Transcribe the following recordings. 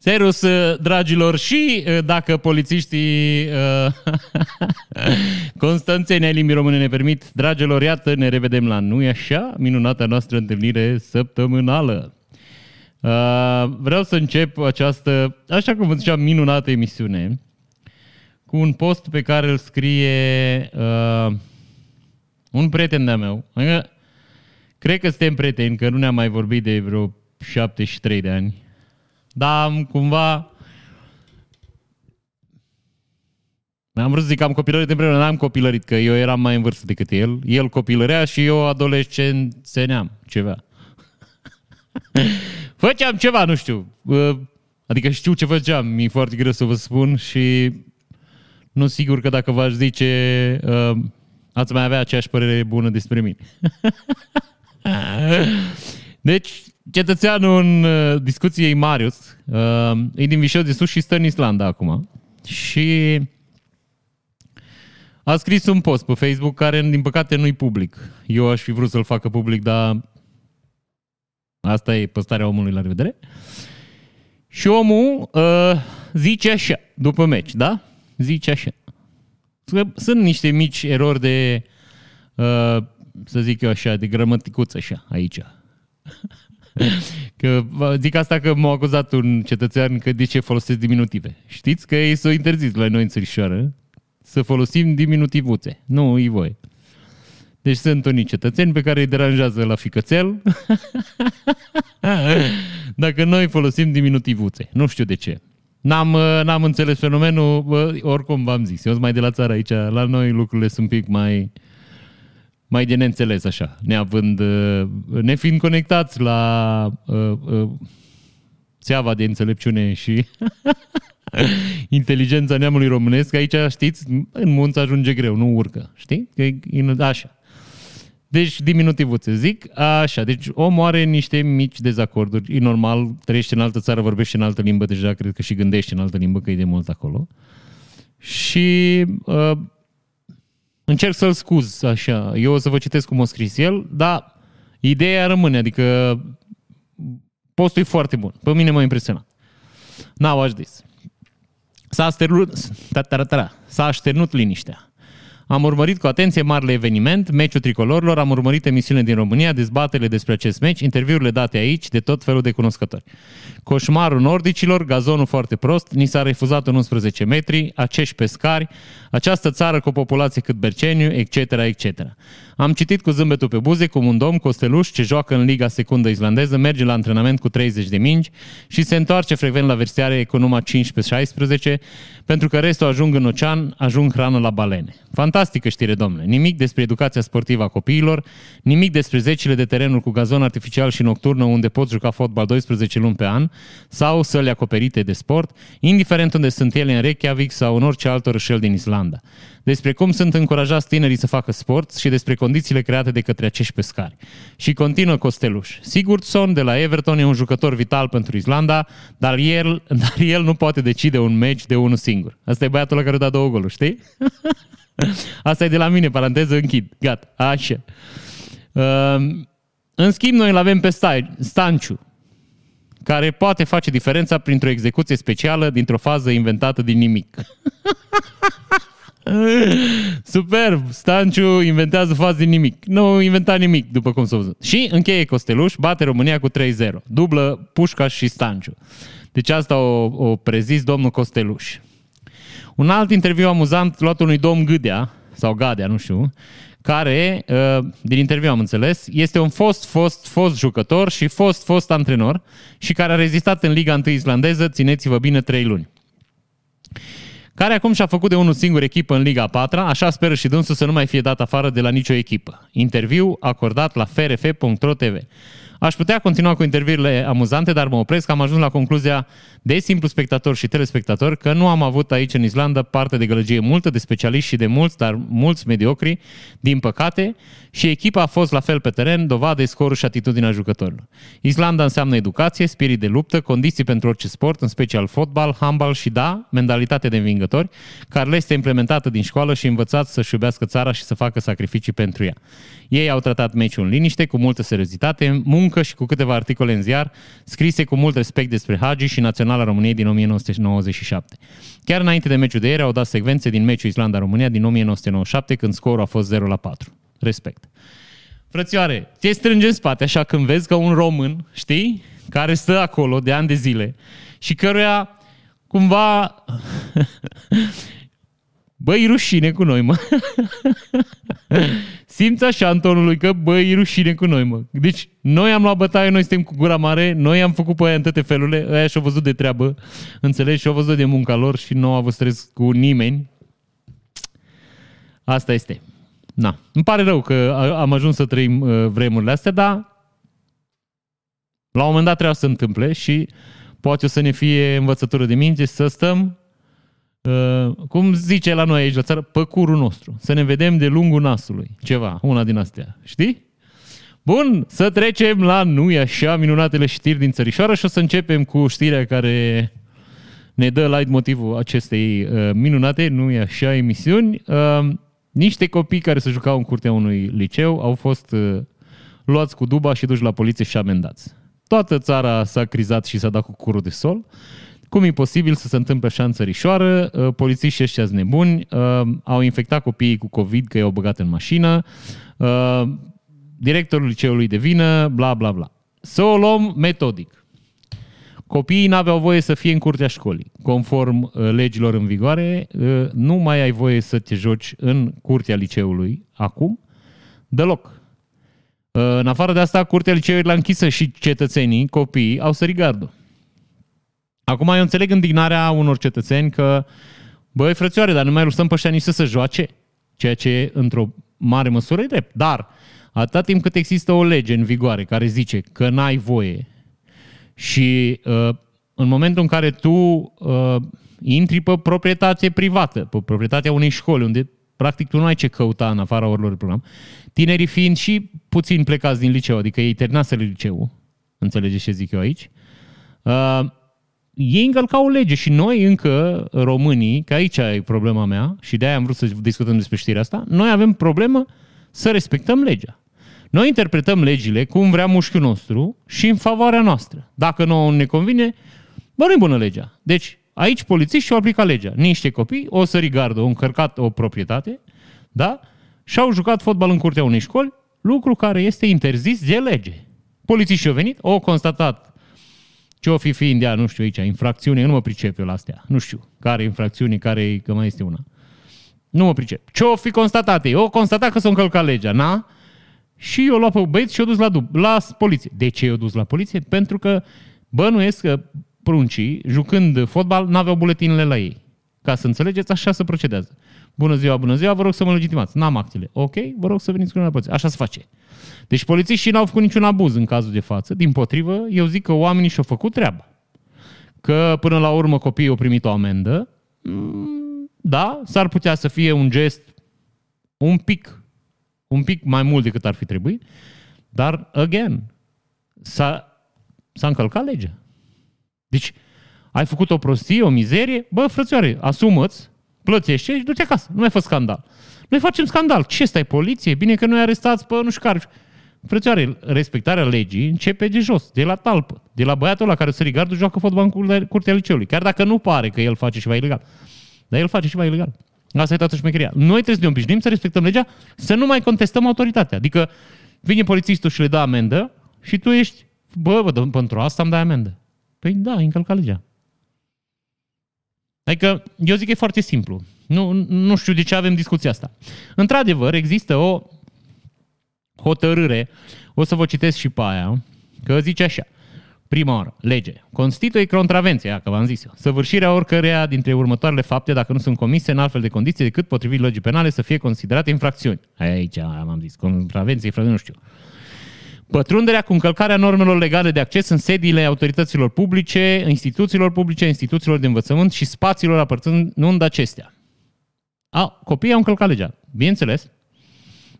Serus, uh, dragilor, și uh, dacă polițiștii uh, Constanțeni ai limbii române ne permit, dragilor, iată, ne revedem la nu așa minunata noastră întâlnire săptămânală. Uh, vreau să încep această, așa cum vă ziceam, minunată emisiune cu un post pe care îl scrie uh, un prieten de-a meu. Adică, cred că suntem prieteni, că nu ne-am mai vorbit de vreo 73 de ani. Dar am cumva... Am vrut să zic că am copilărit împreună, n-am copilărit, că eu eram mai în vârstă decât el. El copilărea și eu adolescent seneam ceva. Făceam ceva, nu știu. Adică știu ce făceam, mi-e foarte greu să vă spun și nu sigur că dacă v-aș zice ați mai avea aceeași părere bună despre mine. Deci, cetățeanul în uh, discuției Marius uh, e din Vișeu de Sus și stă în Islanda acum. Și a scris un post pe Facebook care, din păcate, nu-i public. Eu aș fi vrut să-l facă public, dar asta e postarea omului la revedere. Și omul uh, zice așa, după meci, da? Zice așa. Sunt niște mici erori de, uh, să zic eu așa, de gramaticuță așa, aici. Că zic asta că m-a acuzat un cetățean că de ce folosesc diminutive. Știți că ei s-au interzis la noi în țărișoară să folosim diminutivuțe. Nu, e voi. Deci sunt unii cetățeni pe care îi deranjează la ficățel dacă noi folosim diminutivuțe. Nu știu de ce. N-am, n-am înțeles fenomenul, oricum v-am zis, eu sunt mai de la țară aici, la noi lucrurile sunt un pic mai, uh, mai de neînțeles așa, neavând, uh, nefiind conectați la uh, uh, țeava de înțelepciune și inteligența neamului românesc, aici, știți, în munță ajunge greu, nu urcă, știi? Că e, așa. Deci, diminutivuțe, zic, așa, deci omul are niște mici dezacorduri, e normal, trăiește în altă țară, vorbește în altă limbă, deja cred că și gândește în altă limbă, că e de mult acolo. Și uh, încerc să-l scuz așa. Eu o să vă citesc cum o scris el, dar ideea rămâne, adică postul e foarte bun. Pe mine m-a impresionat. Now watch this. S-a așternut, s-a așternut liniștea. Am urmărit cu atenție marele eveniment, meciul tricolorilor, am urmărit emisiunile din România, dezbatele despre acest meci, interviurile date aici de tot felul de cunoscători. Coșmarul nordicilor, gazonul foarte prost, ni s-a refuzat în 11 metri, acești pescari, această țară cu o populație cât Berceniu, etc., etc. Am citit cu zâmbetul pe buze cum un domn Costeluș, ce joacă în Liga Secundă Islandeză, merge la antrenament cu 30 de mingi și se întoarce frecvent la versiare cu numai 15-16, pentru că restul ajung în ocean, ajung hrană la balene. Fantastică știre, domnule. Nimic despre educația sportivă a copiilor, nimic despre zecile de terenuri cu gazon artificial și nocturnă unde poți juca fotbal 12 luni pe an sau săli acoperite de sport, indiferent unde sunt ele în Reykjavik sau în orice alt orășel din Islanda despre cum sunt încurajați tinerii să facă sport și despre condițiile create de către acești pescari. Și continuă Costeluș. Sigurdsson de la Everton e un jucător vital pentru Islanda, dar el, dar el nu poate decide un meci de unul singur. Asta e băiatul la care da două goluri, știi? Asta e de la mine, paranteză, închid. Gata, așa. Uh, în schimb, noi îl avem pe Stanciu, care poate face diferența printr-o execuție specială dintr-o fază inventată din nimic. Superb! Stanciu inventează faze din nimic. Nu inventa nimic, după cum s-a văzut. Și încheie Costeluș, bate România cu 3-0. Dublă Pușca și Stanciu. Deci asta o, o prezis domnul Costeluș. Un alt interviu amuzant luat unui domn Gâdea, sau Gadea, nu știu, care, uh, din interviu am înțeles, este un fost, fost, fost jucător și fost, fost antrenor și care a rezistat în Liga 1 islandeză, țineți-vă bine, 3 luni care acum și-a făcut de unul singur echipă în Liga 4 așa speră și dânsul să nu mai fie dat afară de la nicio echipă. Interviu acordat la frf.ro TV. Aș putea continua cu interviurile amuzante, dar mă opresc. Am ajuns la concluzia de simplu spectator și telespectator că nu am avut aici în Islanda parte de gălăgie multă, de specialiști și de mulți, dar mulți mediocri, din păcate, și echipa a fost la fel pe teren, dovadă de scorul și atitudinea jucătorilor. Islanda înseamnă educație, spirit de luptă, condiții pentru orice sport, în special fotbal, handbal și, da, mentalitate de învingători, care le este implementată din școală și învățați să-și iubească țara și să facă sacrificii pentru ea. Ei au tratat meciul în liniște, cu multă seriozitate, muncă muncă și cu câteva articole în ziar, scrise cu mult respect despre Hagi și Naționala României din 1997. Chiar înainte de meciul de ieri au dat secvențe din meciul Islanda-România din 1997, când scorul a fost 0 la 4. Respect. Frățioare, te strânge în spate așa când vezi că un român, știi, care stă acolo de ani de zile și căruia cumva Băi, rușine cu noi, mă. Simți așa în tonul lui că, băi, rușine cu noi, mă. Deci, noi am luat bătaie, noi suntem cu gura mare, noi am făcut pe aia în toate felurile, aia și-au văzut de treabă, înțelegi, și-au văzut de munca lor și nu au avut stres cu nimeni. Asta este. Na, îmi pare rău că am ajuns să trăim uh, vremurile astea, dar la un moment dat trebuie să se întâmple și poate o să ne fie învățătură de minte să stăm Uh, cum zice la noi aici la țară, păcurul nostru. Să ne vedem de lungul nasului. Ceva, una din astea. Știi? Bun, să trecem la nu așa minunatele știri din țărișoară și o să începem cu știrea care ne dă light motivul acestei uh, minunate, nu e așa, emisiuni. Uh, niște copii care se jucau în curtea unui liceu au fost uh, luați cu duba și duși la poliție și amendați. Toată țara s-a crizat și s-a dat cu curul de sol. Cum e posibil să se întâmple așa în țărișoară? Uh, polițiștii ăștia nebuni uh, au infectat copiii cu COVID că i-au băgat în mașină, uh, directorul liceului de vină, bla bla bla. Să o luăm metodic. Copiii n-aveau voie să fie în curtea școlii. Conform legilor în vigoare, nu mai ai voie să te joci în curtea liceului acum, deloc. În afară de asta, curtea liceului l-a închisă și cetățenii, copiii, au sărit gardul. Acum eu înțeleg indignarea unor cetățeni că, băi frățioare, dar nu mai lăsăm pe ăștia nici să se joace, ceea ce într-o mare măsură e drept. Dar, atâta timp cât există o lege în vigoare care zice că n-ai voie și uh, în momentul în care tu uh, intri pe proprietate privată, pe proprietatea unei școli, unde practic tu nu ai ce căuta în afara orilor de program, tinerii fiind și puțin plecați din liceu, adică ei terminaseră liceul, înțelegeți ce zic eu aici, uh, ei încălcau o lege și noi încă, românii, că aici e problema mea și de-aia am vrut să discutăm despre știrea asta, noi avem problemă să respectăm legea. Noi interpretăm legile cum vrea mușchiul nostru și în favoarea noastră. Dacă nu ne convine, bă, nu bună legea. Deci, aici polițiștii au aplicat legea. Niște copii o sări gardă, au încărcat o proprietate, da? Și au jucat fotbal în curtea unei școli, lucru care este interzis de lege. Polițiștii au venit, au constatat ce o fi fi India, nu știu aici, infracțiune, nu mă pricep eu la astea. Nu știu care infracțiune, care că mai este una. Nu mă pricep. Ce o fi constatat ei? O constatat că s-a încălcat legea, na? Și eu luat pe băieți și o dus la, la poliție. De ce i-o dus la poliție? Pentru că bănuiesc că pruncii, jucând fotbal, n-aveau buletinele la ei. Ca să înțelegeți, așa se procedează. Bună ziua, bună ziua, vă rog să mă legitimați. N-am actele. Ok, vă rog să veniți cu la poliție. Așa se face. Deci polițiștii n-au făcut niciun abuz în cazul de față. Din potrivă, eu zic că oamenii și-au făcut treaba. Că până la urmă copiii au primit o amendă. Mm, da, s-ar putea să fie un gest un pic, un pic mai mult decât ar fi trebuit, dar, again, s-a, s-a încălcat legea. Deci, ai făcut o prostie, o mizerie, bă, frățioare, asumă-ți, plătește și du-te acasă. Nu mai fă scandal. Noi facem scandal. Ce stai, poliție? Bine că noi arestați pe nu știu care. Frățioare, respectarea legii începe de jos, de la talpă, de la băiatul ăla care sări gardul, joacă fotbal în curtea liceului. Chiar dacă nu pare că el face ceva ilegal. Dar el face ceva ilegal. Asta e toată șmecheria. Noi trebuie să ne obișnuim să respectăm legea, să nu mai contestăm autoritatea. Adică vine polițistul și le dă amendă și tu ești, bă, bă, pentru asta îmi dai amendă. Păi da, încălca legea. Adică eu zic că e foarte simplu. Nu, nu știu de ce avem discuția asta. Într-adevăr, există o hotărâre, o să vă citesc și pe aia, că zice așa. Prima oară, lege. Constituie contravenție, că v-am zis eu. Săvârșirea oricăreia dintre următoarele fapte, dacă nu sunt comise în altfel de condiții decât potrivit legii penale, să fie considerate infracțiuni. Aici am zis, contravenție, infracțiune, nu știu. Pătrunderea cu încălcarea normelor legale de acces în sediile autorităților publice, instituțiilor publice, instituțiilor de învățământ și spațiilor apărțânând acestea. A, copiii au încălcat legea. Bineînțeles,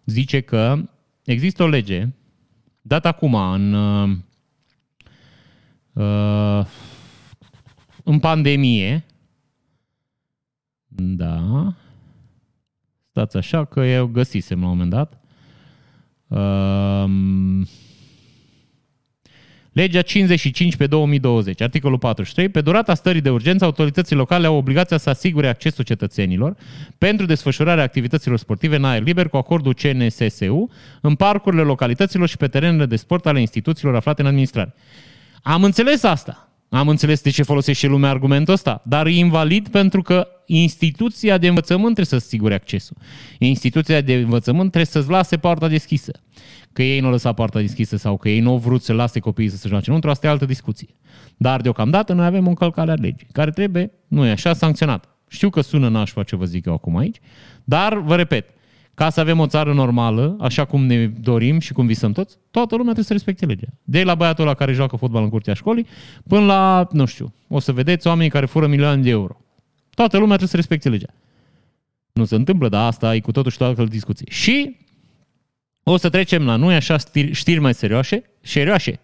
zice că există o lege dată acum în, uh, în pandemie. Da. Stați așa că eu găsisem la un moment dat. Uh, Legea 55 pe 2020, articolul 43, pe durata stării de urgență, autoritățile locale au obligația să asigure accesul cetățenilor pentru desfășurarea activităților sportive în aer liber cu acordul CNSSU în parcurile localităților și pe terenurile de sport ale instituțiilor aflate în administrare. Am înțeles asta. Am înțeles de ce folosește lumea argumentul ăsta, dar e invalid pentru că instituția de învățământ trebuie să asigure accesul. Instituția de învățământ trebuie să-ți lase poarta deschisă. Că ei nu au lăsat poarta deschisă sau că ei nu au vrut să lase copiii să se joace înăuntru, asta e altă discuție. Dar deocamdată noi avem o încălcare a legii, care trebuie, nu e așa, sancționat. Știu că sună nașpa ce vă zic eu acum aici, dar, vă repet, ca să avem o țară normală, așa cum ne dorim și cum visăm toți, toată lumea trebuie să respecte legea. De la băiatul ăla care joacă fotbal în curtea școlii, până la, nu știu, o să vedeți oamenii care fură milioane de euro. Toată lumea trebuie să respecte legea. Nu se întâmplă, dar asta e cu totul și toată discuție. Și o să trecem la noi așa știri mai serioase, serioase.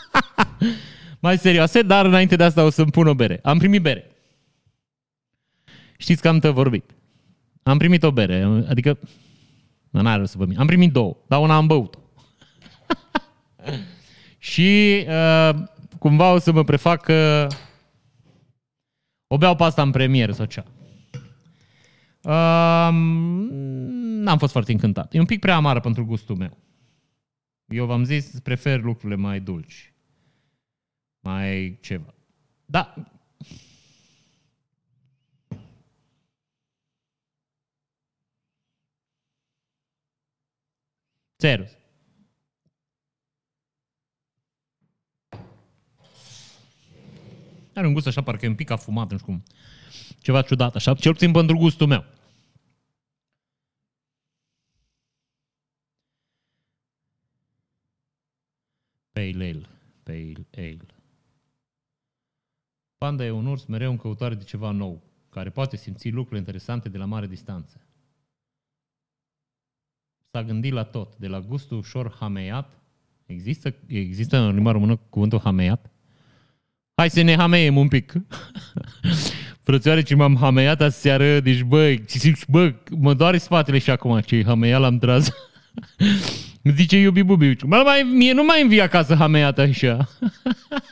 mai serioase, dar înainte de asta o să-mi pun o bere. Am primit bere. Știți că am vorbit. Am primit o bere, adică, nu are să vă mine. Am primit două, dar una am băut. și uh, cumva o să mă prefac că o beau pe asta în premieră sau cea. Uh, n-am fost foarte încântat. E un pic prea amară pentru gustul meu. Eu v-am zis, prefer lucrurile mai dulci. Mai ceva. Da, Zero. Are un gust așa, parcă e un pic afumat, nu știu cum. Ceva ciudat, așa, cel puțin pentru gustul meu. Pale ale. Pale ale. Panda e un urs mereu în căutare de ceva nou, care poate simți lucruri interesante de la mare distanță s-a gândit la tot, de la gustul ușor hameiat. Există, există în limba română cuvântul hameiat? Hai să ne hameiem un pic. Frățioare, ce m-am hameiat aseară, deci bă, zici, bă, mă doare spatele și acum, ce hameiat l-am tras. Zice iubi bubi, mă, mai, mie nu mai învia acasă hameiat așa.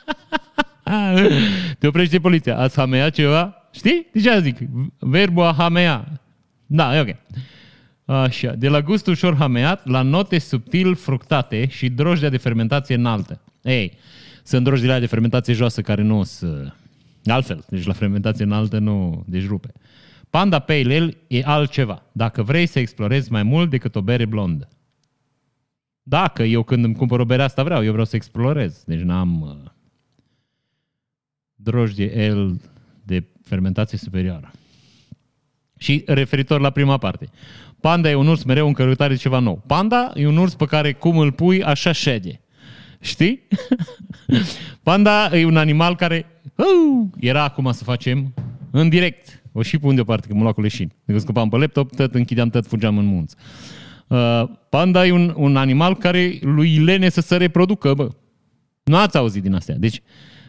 Te oprește poliția, ați hameiat ceva? Știi? De ce zic? Verbul a hamea. Da, e ok. Așa, de la gust ușor hameat, la note subtil fructate și drojdea de fermentație înaltă. Ei, sunt drojdile de fermentație joasă care nu sunt... Altfel, deci la fermentație înaltă nu... Deci rupe. Panda Pale Ale e altceva. Dacă vrei să explorezi mai mult decât o bere blondă. Dacă eu când îmi cumpăr o bere asta vreau, eu vreau să explorez. Deci n-am uh, drojdie ale de fermentație superioară. Și referitor la prima parte. Panda e un urs mereu în căutare de ceva nou. Panda e un urs pe care cum îl pui, așa șede. Știi? Panda e un animal care uh, era acum să facem în direct. O și pun deoparte, că mă lua cu leșin. Dacă scăpam pe laptop, tot închideam, tot fugeam în munți. Uh, panda e un, un animal care lui lene să se reproducă, bă. Nu ați auzit din astea. Deci,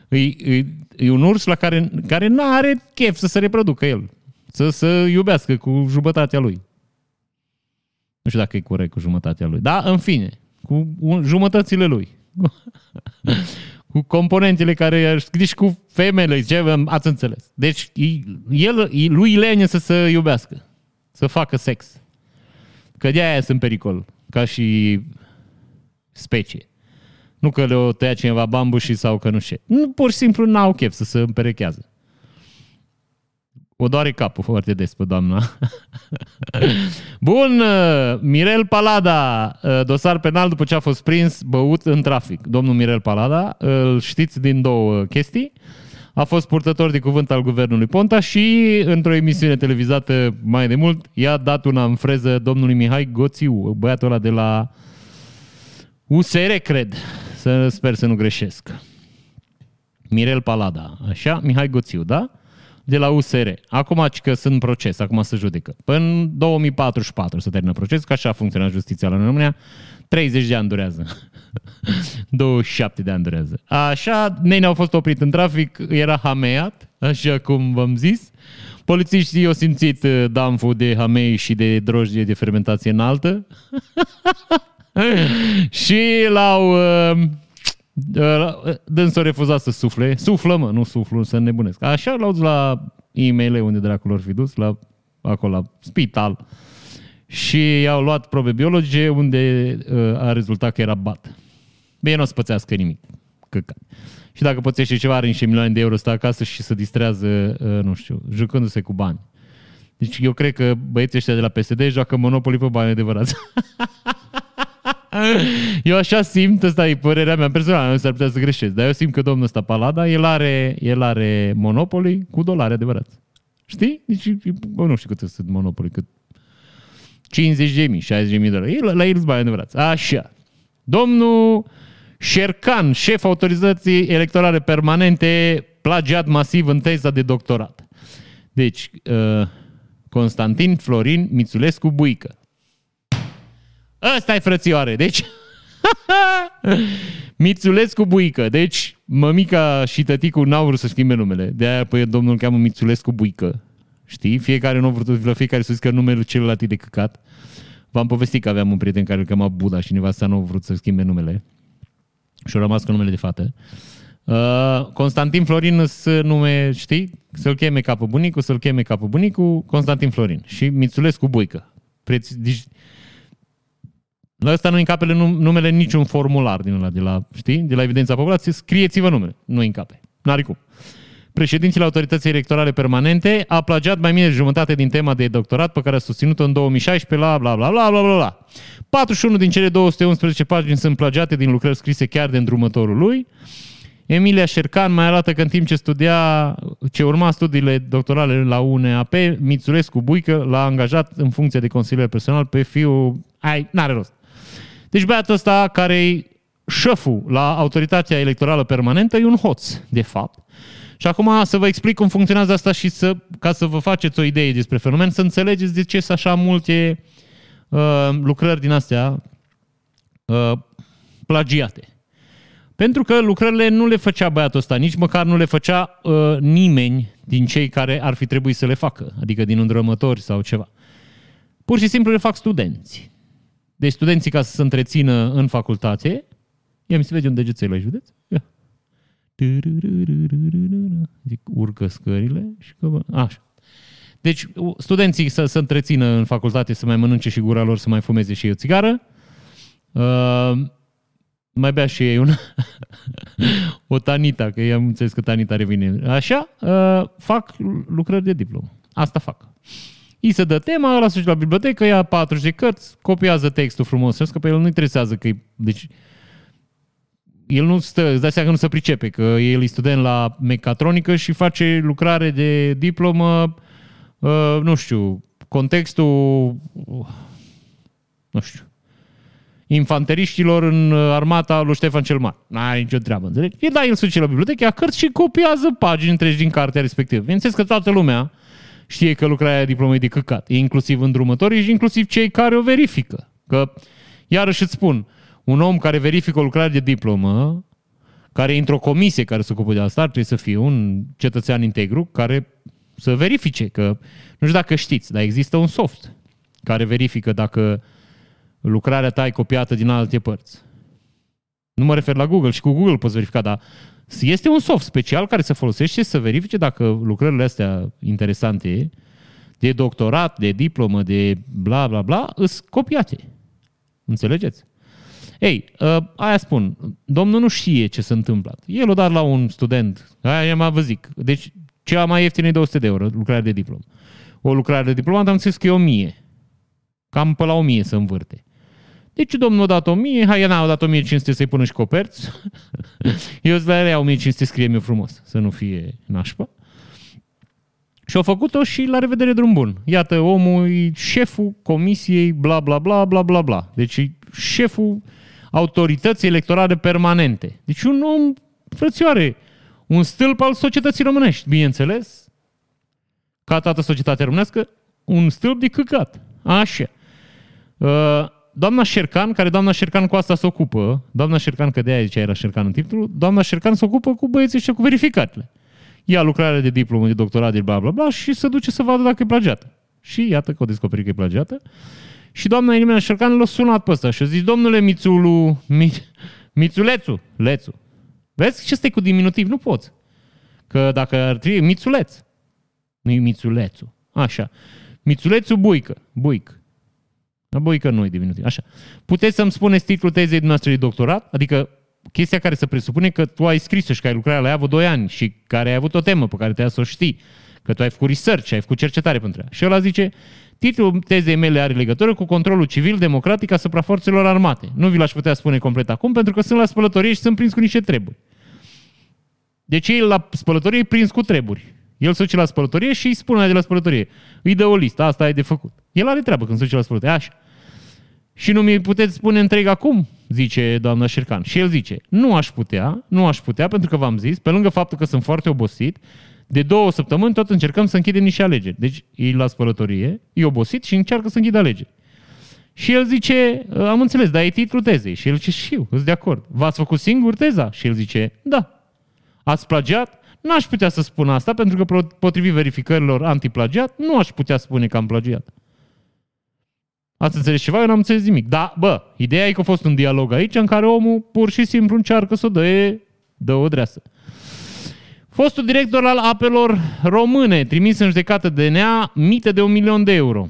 e, e, e un urs la care, care nu are chef să se reproducă el. Să se iubească cu jumătatea lui. Nu știu dacă e corect cu jumătatea lui. Da, în fine, cu jumătățile lui. cu componentele care, deci cu femele, ce ați înțeles. Deci el, lui lene să se iubească, să facă sex. Că de aia sunt pericol, ca și specie. Nu că le-o tăia cineva bambușii sau că nu știu. Nu, pur și simplu n-au chef să se împerechează. O doare capul foarte des pe doamna. Bun, uh, Mirel Palada, uh, dosar penal după ce a fost prins băut în trafic. Domnul Mirel Palada, îl știți din două chestii. A fost purtător de cuvânt al guvernului Ponta și într-o emisiune televizată mai de mult i-a dat una în freză domnului Mihai Goțiu, băiatul ăla de la USR, cred. Să sper să nu greșesc. Mirel Palada, așa, Mihai Goțiu, da? De la USR. Acum că sunt proces, acum se judecă. Până în 2044 să termină procesul, că așa funcționează justiția la România. 30 de ani durează. 27 de ani durează. Așa, nenea au fost oprit în trafic, era hameat, așa cum v-am zis. Polițiștii au simțit uh, damful de hamei și de drojdie de fermentație înaltă și l-au, uh, Dânsul refuza să sufle. Suflă, mă, nu suflu, să nebunesc. Așa l-au la e-mail unde dracu lor fi dus, la, acolo, la spital. Și i-au luat probe biologice unde uh, a rezultat că era bat. Bine, nu o să pățească nimic. Căcat. Și dacă pățește ceva, are niște milioane de euro, stă acasă și se distrează, uh, nu știu, jucându-se cu bani. Deci eu cred că băieții ăștia de la PSD joacă Monopoly pe bani adevărați. eu așa simt, asta e părerea mea personală, nu s-ar putea să greșesc, dar eu simt că domnul ăsta Palada, el are, el are Monopoly cu dolari adevărați. Știi? Deci, nu știu cât sunt Monopoly, cât 50 de mii, 60 de mii de dolari. La el bani adevărați. Așa. Domnul Șercan, șef autorizației electorale permanente, plagiat masiv în teza de doctorat. Deci, uh, Constantin Florin Mițulescu Buică. Ăsta e frățioare. Deci, Mițulescu Buică. Deci, mămica și tăticul n-au vrut să schimbe numele. De aia păi, domnul îl cheamă Mițulescu Buică. Știi? Fiecare nu a vrut, fiecare să zică numele celălalt e de căcat. V-am povestit că aveam un prieten care îl chema Buda și nevasta nu a vrut să schimbe numele. Și a rămas cu numele de fată. Uh, Constantin Florin să nume, știi? Să-l cheme capul bunicul, să-l cheme capul bunicul, Constantin Florin. Și Mițulescu Buică. Preț, deci, la ăsta nu încape numele niciun formular din ăla de la, știi? De la evidența populației, scrieți-vă numele. Nu încape. N-are cum. Președintele Autorității Electorale Permanente a plagiat mai bine de jumătate din tema de doctorat pe care a susținut-o în 2016 la bla bla bla bla bla bla. 41 din cele 211 pagini sunt plagiate din lucrări scrise chiar de îndrumătorul lui. Emilia Șercan mai arată că în timp ce studia, ce urma studiile doctorale la UNEAP, Mițurescu Buică l-a angajat în funcție de consilier personal pe fiul... Ai, n-are rost. Deci băiatul ăsta care e șeful la autoritatea electorală permanentă e un hoț, de fapt. Și acum să vă explic cum funcționează asta și să, ca să vă faceți o idee despre fenomen, să înțelegeți de ce sunt așa multe uh, lucrări din astea uh, plagiate. Pentru că lucrările nu le făcea băiatul ăsta, nici măcar nu le făcea uh, nimeni din cei care ar fi trebuit să le facă, adică din îndrămători sau ceva. Pur și simplu le fac studenți. Deci studenții ca să se întrețină în facultate, ia mi se vede un degețel la județ, ia. Zic, urcă scările și că... Așa. Deci studenții să se întrețină în facultate, să mai mănânce și gura lor, să mai fumeze și o țigară. Uh, mai bea și ei una. o tanita, că i-am înțeles că tanita revine. Așa, uh, fac lucrări de diplomă. Asta fac. I se dă tema, ăla se la bibliotecă, ia 40 de cărți, copiază textul frumos, că pe el nu interesează că deci el nu stă, îți dai seama că nu se pricepe, că el e student la mecatronică și face lucrare de diplomă, uh, nu știu, contextul, nu știu, infanteriștilor în armata lui Ștefan cel Mare. N-are nicio treabă, înțelegi? E da, el se duce la bibliotecă, ia cărți și copiază pagini întregi din cartea respectivă. Bineînțeles că toată lumea știe că lucrarea diplomei de căcat, inclusiv îndrumătorii și inclusiv cei care o verifică. Că, iarăși îți spun, un om care verifică o lucrare de diplomă, care e într-o comisie care se ocupă de asta, trebuie să fie un cetățean integru care să verifice că, nu știu dacă știți, dar există un soft care verifică dacă lucrarea ta e copiată din alte părți. Nu mă refer la Google, și cu Google poți verifica, dar este un soft special care se folosește să verifice dacă lucrările astea interesante de doctorat, de diplomă, de bla bla bla, sunt copiate. Înțelegeți? Ei, uh, aia spun, domnul nu știe ce s-a întâmplat. El o dat la un student, aia m-a vă zic, deci cea mai ieftină e 200 de euro, lucrare de diplom. O lucrare de diplom, am înțeles că e 1000. Cam pe la 1000 să învârte. Deci domnul a dat 1000, hai, n-a dat 1500 să-i pună și coperți. eu îți la 1500 scrie eu frumos, să nu fie nașpa. Și au făcut-o și la revedere drum bun. Iată, omul e șeful comisiei bla bla bla bla bla bla. Deci e șeful autorității electorale permanente. Deci un om, frățioare, un stâlp al societății românești, bineînțeles, ca toată societatea românească, un stâlp de căcat. Așa. Uh, doamna Șercan, care doamna Șercan cu asta se ocupă, doamna Șercan, că de aia zicea era Șercan în titlu, doamna Șercan se ocupă cu băieții și cu verificatele. Ia lucrarea de diplomă, de doctorat, de bla bla bla și se duce să vadă dacă e plagiată. Și iată că o descoperit că e plagiată. Și doamna Elimina Șercan l-a sunat pe ăsta și a zis, domnule Mițulu, Mi, Mițulețu, Lețu, Vezi? Ce stai cu diminutiv? Nu poți. Că dacă ar trebui, Mițuleț. nu e Mițulețul. Așa. Mițulețul Buică. Buic. Buică nu e diminutiv. Așa. Puteți să-mi spuneți titlul tezei noastre de doctorat? Adică chestia care se presupune că tu ai scris-o și că ai lucrat la ea vreo 2 ani și care ai avut o temă pe care te să o știi, că tu ai făcut research, ai făcut cercetare pentru ea. Și ăla zice, titlul tezei mele are legătură cu controlul civil democratic asupra forțelor armate. Nu vi l-aș putea spune complet acum, pentru că sunt la spălătorie și sunt prins cu niște treburi. Deci el la spălătorie e prins cu treburi. El se duce la spălătorie și îi spune de la spălătorie. Îi dă o listă, asta ai de făcut. El are treabă când se duce la spălătorie, așa. Și nu mi puteți spune întreg acum? Zice doamna Șercan. Și el zice, nu aș putea, nu aș putea, pentru că v-am zis, pe lângă faptul că sunt foarte obosit, de două săptămâni tot încercăm să închidem niște alegeri. Deci e la spălătorie, e obosit și încearcă să închidă alegeri. Și el zice, am înțeles, dar e titlul tezei. Și el zice, și eu, sunt de acord. V-ați făcut singur teza? Și el zice, da. Ați plagiat? N-aș putea să spun asta, pentru că potrivit verificărilor antiplagiat, nu aș putea spune că am plagiat. Ați înțeles ceva? Eu n-am înțeles nimic. Da, bă, ideea e că a fost un dialog aici în care omul pur și simplu încearcă să o dă, dă o dreasă. Fostul director al apelor române, trimis în judecată DNA, mită de un milion de euro.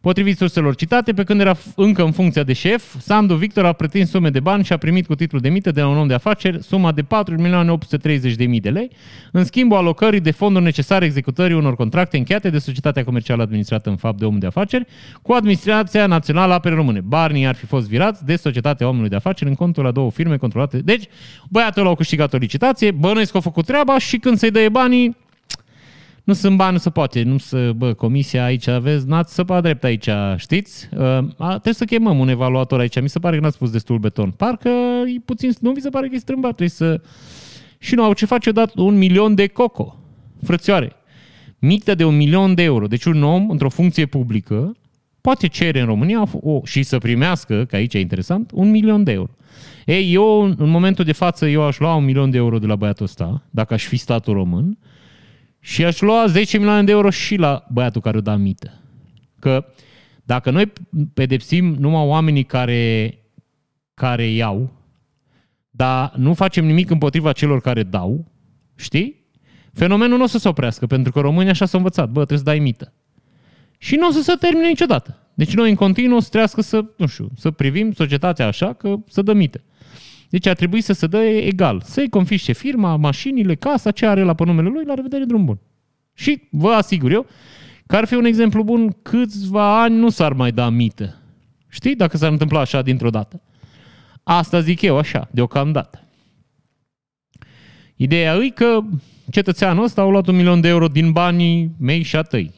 Potrivit surselor citate, pe când era încă în funcția de șef, Sandu Victor a pretins sume de bani și a primit cu titlul de mită de la un om de afaceri suma de 4.830.000 de lei, în schimbul alocării de fonduri necesare executării unor contracte încheiate de societatea comercială administrată în fapt de om de afaceri cu Administrația Națională a Apelor Române. Banii ar fi fost virați de societatea omului de afaceri în contul la două firme controlate. Deci, băiatul a câștigat o licitație, bănuiesc că a făcut treaba și când să-i dă banii, nu sunt bani, nu se poate, nu se, bă, comisia aici, aveți, n-ați săpat drept aici, știți? Uh, a, trebuie să chemăm un evaluator aici, mi se pare că n-ați pus destul beton. Parcă e puțin, nu vi se pare că e strâmbat, trebuie să... Și nu au ce face odată un milion de coco, frățioare. Mită de un milion de euro. Deci un om, într-o funcție publică, poate cere în România o, și să primească, că aici e interesant, un milion de euro. Ei, eu, în momentul de față, eu aș lua un milion de euro de la băiatul ăsta, dacă aș fi statul român, și aș lua 10 milioane de euro și la băiatul care o da mită. Că dacă noi pedepsim numai oamenii care, care iau, dar nu facem nimic împotriva celor care dau, știi? Fenomenul nu o să se oprească, pentru că românii așa s-au învățat. Bă, trebuie să dai mită. Și nu o să se termine niciodată. Deci noi în continuu o să trească să, nu știu, să privim societatea așa că să dă mită. Deci ar trebui să se dă egal. Să-i confiște firma, mașinile, casa, ce are la pe numele lui, la revedere drum bun. Și vă asigur eu că ar fi un exemplu bun, câțiva ani nu s-ar mai da mită. Știi? Dacă s-ar întâmpla așa dintr-o dată. Asta zic eu așa, deocamdată. Ideea e că cetățeanul ăsta a luat un milion de euro din banii mei și a tăi.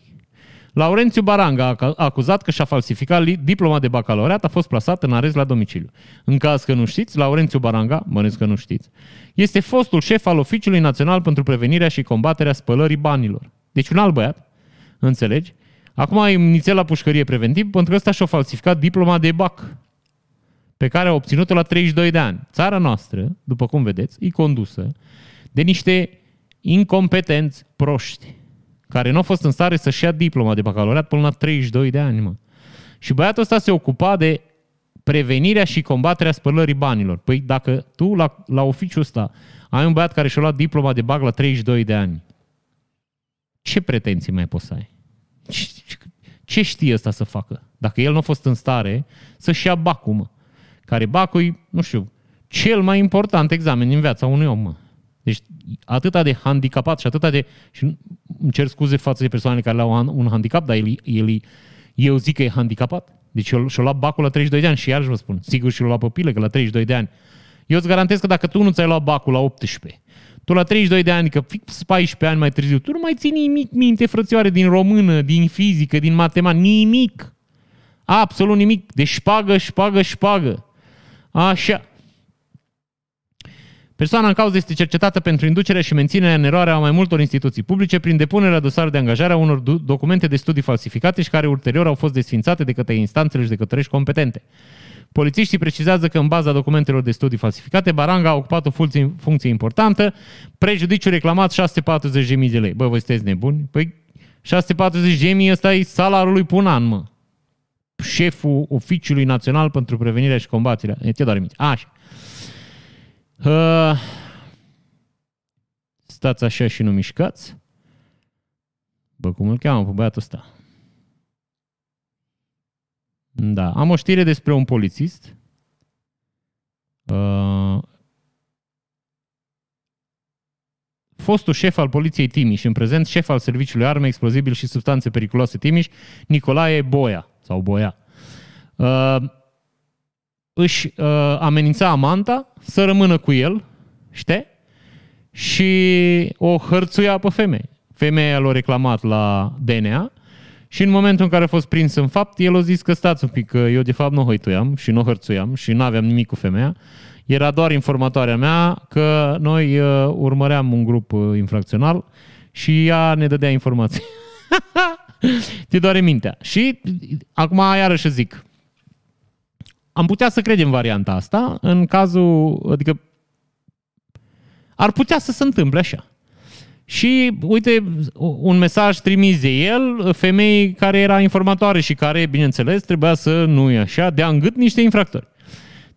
Laurențiu Baranga a acuzat că și-a falsificat diploma de bacalaureat, a fost plasat în arest la domiciliu. În caz că nu știți, Laurențiu Baranga, mănânc că nu știți, este fostul șef al Oficiului Național pentru Prevenirea și Combaterea Spălării Banilor. Deci un alt băiat, înțelegi? Acum e inițial la pușcărie preventiv pentru că ăsta și-a falsificat diploma de BAC pe care a obținut-o la 32 de ani. Țara noastră, după cum vedeți, e condusă de niște incompetenți proști care nu a fost în stare să-și ia diploma de bacalaureat până la 32 de ani, mă. Și băiatul ăsta se ocupa de prevenirea și combaterea spălării banilor. Păi dacă tu la, la oficiul ăsta ai un băiat care și-a luat diploma de bag la 32 de ani, ce pretenții mai poți să ai? Ce, ce știe ăsta să facă? Dacă el nu a fost în stare să-și ia bacul, mă. Care bacul e, nu știu, cel mai important examen din viața unui om, mă. Deci atâta de handicapat și atâta de... Și îmi cer scuze față de persoanele care au un handicap, dar el, el, eu zic că e handicapat. Deci și-o luat bacul la 32 de ani și iarăși vă spun, sigur și-o luat pe pile, că la 32 de ani. Eu îți garantez că dacă tu nu ți-ai luat bacul la 18, tu la 32 de ani, că fix 14 ani mai târziu, tu nu mai ții nimic minte, frățioare, din română, din fizică, din matematică, nimic. Absolut nimic. De șpagă, șpagă, șpagă. Așa. Persoana în cauză este cercetată pentru inducerea și menținerea în eroare a mai multor instituții publice prin depunerea dosarului de angajare a unor documente de studii falsificate și care ulterior au fost desfințate de către instanțele judecătorești competente. Polițiștii precizează că în baza documentelor de studii falsificate, Baranga a ocupat o funcție, funcție importantă, prejudiciu reclamat 640.000 de lei. Bă, vă sunteți nebuni? Păi 640.000 ăsta e salariul lui pe un an, mă. Șeful Oficiului Național pentru Prevenirea și Combaterea. E te doar Așa. Uh, stați așa și nu mișcați. Bă, cum îl cheamă pe băiatul ăsta? Da, am o știre despre un polițist. Uh, fostul șef al poliției Timiș, în prezent șef al Serviciului Arme, Explozibil și Substanțe Periculoase Timiș, Nicolae Boia, sau Boia. Uh, își uh, amenința amanta să rămână cu el, știi? Și o hărțuia pe femeie. Femeia l-a reclamat la DNA și în momentul în care a fost prins în fapt, el a zis că stați un pic, că eu de fapt nu hăituiam și nu hărțuiam și nu aveam nimic cu femeia. Era doar informatoarea mea că noi uh, urmăream un grup uh, infracțional și ea ne dădea informații. Te doare mintea. Și acum iarăși zic, am putea să credem varianta asta în cazul, adică ar putea să se întâmple așa. Și uite, un mesaj trimis de el, femeii care era informatoare și care, bineînțeles, trebuia să nu e așa, dea în gât niște infractori.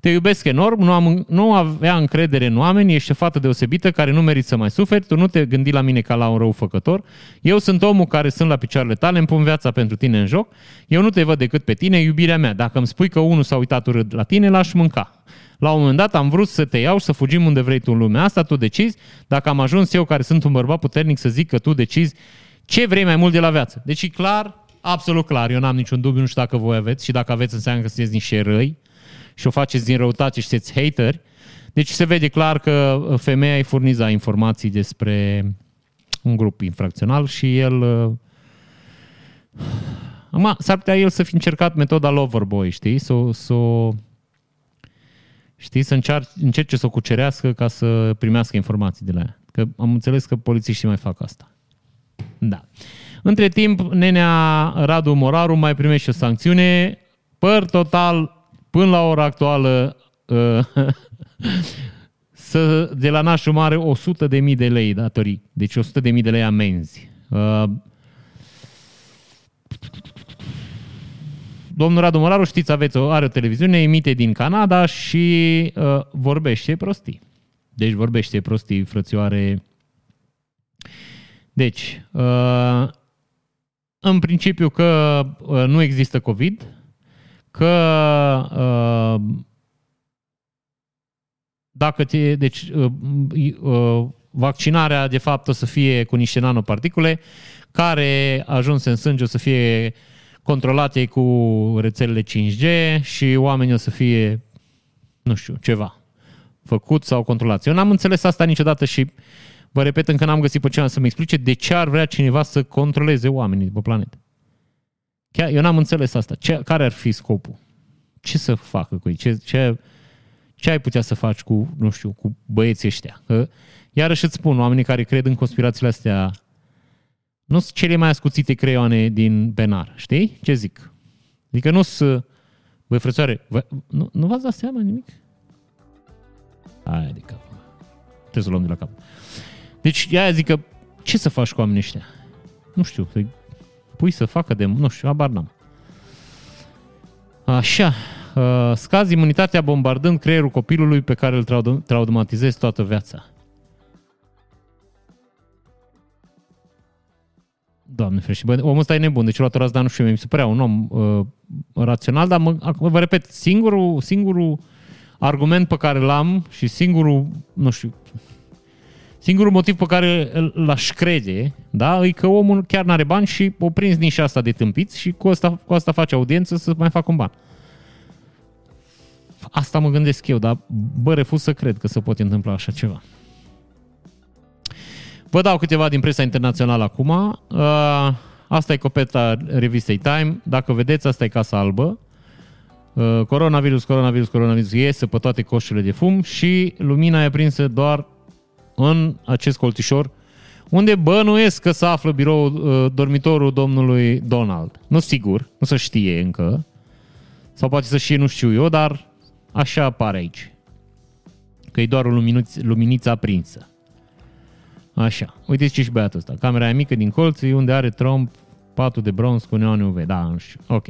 Te iubesc enorm, nu, am, nu avea încredere în oameni, ești o fată deosebită care nu meriți să mai suferi, tu nu te gândi la mine ca la un răufăcător. Eu sunt omul care sunt la picioarele tale, îmi pun viața pentru tine în joc, eu nu te văd decât pe tine, iubirea mea. Dacă îmi spui că unul s-a uitat urât la tine, l-aș mânca. La un moment dat am vrut să te iau și să fugim unde vrei tu în lumea asta, tu decizi. Dacă am ajuns eu, care sunt un bărbat puternic, să zic că tu decizi ce vrei mai mult de la viață. Deci e clar, absolut clar, eu n-am niciun dubiu, nu știu dacă voi aveți și dacă aveți înseamnă că sunteți niște răi și o faceți din răutate și sunteți hateri. Deci se vede clar că femeia îi furniza informații despre un grup infracțional și el... Acum, s-ar putea el să fi încercat metoda Loverboy, știi? Să, să, știi, să încearce, încerce să o cucerească ca să primească informații de la ea. Că am înțeles că polițiștii mai fac asta. Da. Între timp, nenea Radu Moraru mai primește o sancțiune. Păr total, până la ora actuală, uh, să, de la nașul mare 100 de mii de lei datorii. Deci 100 de mii de lei amenzi. Uh, domnul Radu Moraru, știți, aveți o, are o televiziune, emite din Canada și uh, vorbește prostii. Deci vorbește prostii, frățioare. Deci, uh, în principiu că uh, nu există COVID, că uh, dacă te, deci uh, uh, vaccinarea de fapt o să fie cu niște nanoparticule care ajunse în sânge o să fie controlate cu rețelele 5G și oamenii o să fie, nu știu, ceva făcut sau controlat. Eu n-am înțeles asta niciodată și vă repet încă n-am găsit pe cineva să-mi explice de ce ar vrea cineva să controleze oamenii de pe planetă. Chiar, eu n-am înțeles asta. Ce, care ar fi scopul? Ce să facă cu ei? Ce, ce, ce ai putea să faci cu, nu știu, cu băieții ăștia? Că, iarăși îți spun, oamenii care cred în conspirațiile astea nu sunt cele mai ascuțite creioane din penar. Știi ce zic? Adică nu sunt... Băi, frățoare, vă, nu, nu v-ați dat seama nimic? Aia de cap. Trebuie să luăm de la cap. Deci, aia zic că ce să faci cu oamenii ăștia? Nu știu, să pui să facă de... Nu știu, abar n-am. Așa, uh, scazi imunitatea bombardând creierul copilului pe care îl traumatizezi toată viața. Doamne frește, bă, omul ăsta e nebun, deci luat dar nu știu, mi se părea un om uh, rațional, dar mă, vă repet, singurul, singurul argument pe care l-am și singurul, nu știu, singurul motiv pe care l-aș crede, da, e că omul chiar n-are bani și o prins nici șasta de tâmpiți și cu asta, cu asta face audiență să mai facă un ban. Asta mă gândesc eu, dar bă, refuz să cred că se poate întâmpla așa ceva. Vă dau câteva din presa internațională acum. Uh, asta e copeta revistei Time. Dacă vedeți, asta e Casa Albă. Uh, coronavirus, coronavirus, coronavirus iese pe toate coșurile de fum și lumina e aprinsă doar în acest colțișor unde bănuiesc că se află birou uh, dormitorul domnului Donald. Nu sigur, nu se știe încă. Sau poate să știe, nu știu eu, dar așa apare aici. Că e doar o luminiță, luminiță aprinsă. Așa. Uite ce și băiatul ăsta. Camera e mică din colț, unde are tromp, patul de bronz cu neon UV. Da, nu știu. Ok.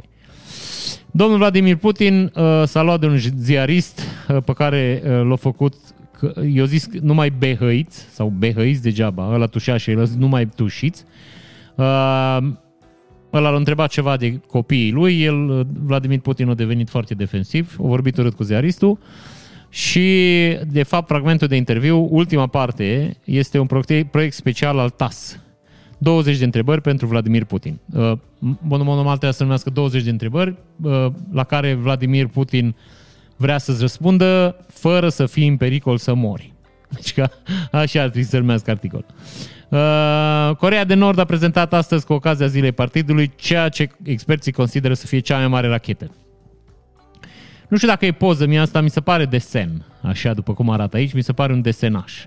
Domnul Vladimir Putin uh, s-a luat de un ziarist uh, pe care uh, l-a făcut că eu zis numai behăiți sau behăiți degeaba, ăla tușea și el numai tușiți. Uh, ăla l-a întrebat ceva de copiii lui, el, Vladimir Putin a devenit foarte defensiv, a vorbit urât cu ziaristul și, de fapt, fragmentul de interviu, ultima parte, este un proiect special al TAS, 20 de întrebări pentru Vladimir Putin. Uh, normal trebuie să numească 20 de întrebări uh, la care Vladimir Putin vrea să-ți răspundă fără să fii în pericol să mori. Deci că așa ar trebui să numească articol. Uh, Corea de Nord a prezentat astăzi cu ocazia zilei partidului ceea ce experții consideră să fie cea mai mare rachetă. Nu știu dacă e poză, mie asta mi se pare desen, așa după cum arată aici, mi se pare un desenaș.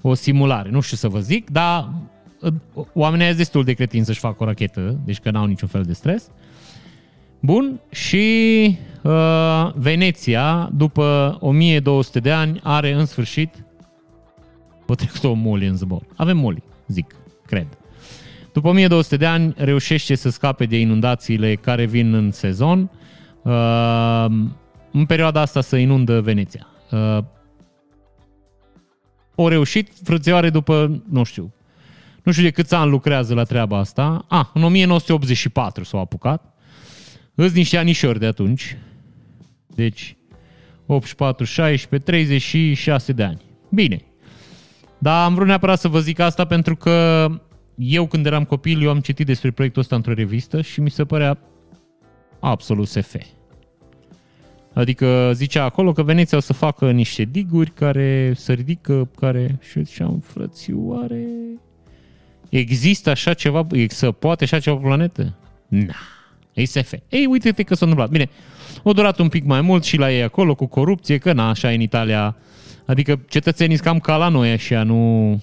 O simulare, nu știu să vă zic, dar oamenii sunt destul de cretini să-și facă o rachetă, deci că n-au niciun fel de stres. Bun, și uh, Veneția, după 1200 de ani, are în sfârșit o trecut o moli în zbor. Avem moli, zic, cred. După 1200 de ani reușește să scape de inundațiile care vin în sezon. Uh, în perioada asta să inundă Veneția. Uh, o reușit, frățioare după, nu știu, nu știu de câți ani lucrează la treaba asta. A, în 1984 s-au apucat. Îți niște anișori de atunci. Deci, 84, 16, 36 de ani. Bine. Dar am vrut neapărat să vă zic asta pentru că eu când eram copil, eu am citit despre proiectul ăsta într-o revistă și mi se părea absolut SF. Adică zicea acolo că Veneția o să facă niște diguri care să ridică, care... Și ziceam, frățioare, Există așa ceva, să poate așa ceva pe planetă? Na, e SF. Ei, uite-te că s-a întâmplat. Bine, a durat un pic mai mult și la ei acolo cu corupție, că na, așa în Italia. Adică cetățenii cam ca la noi așa, nu...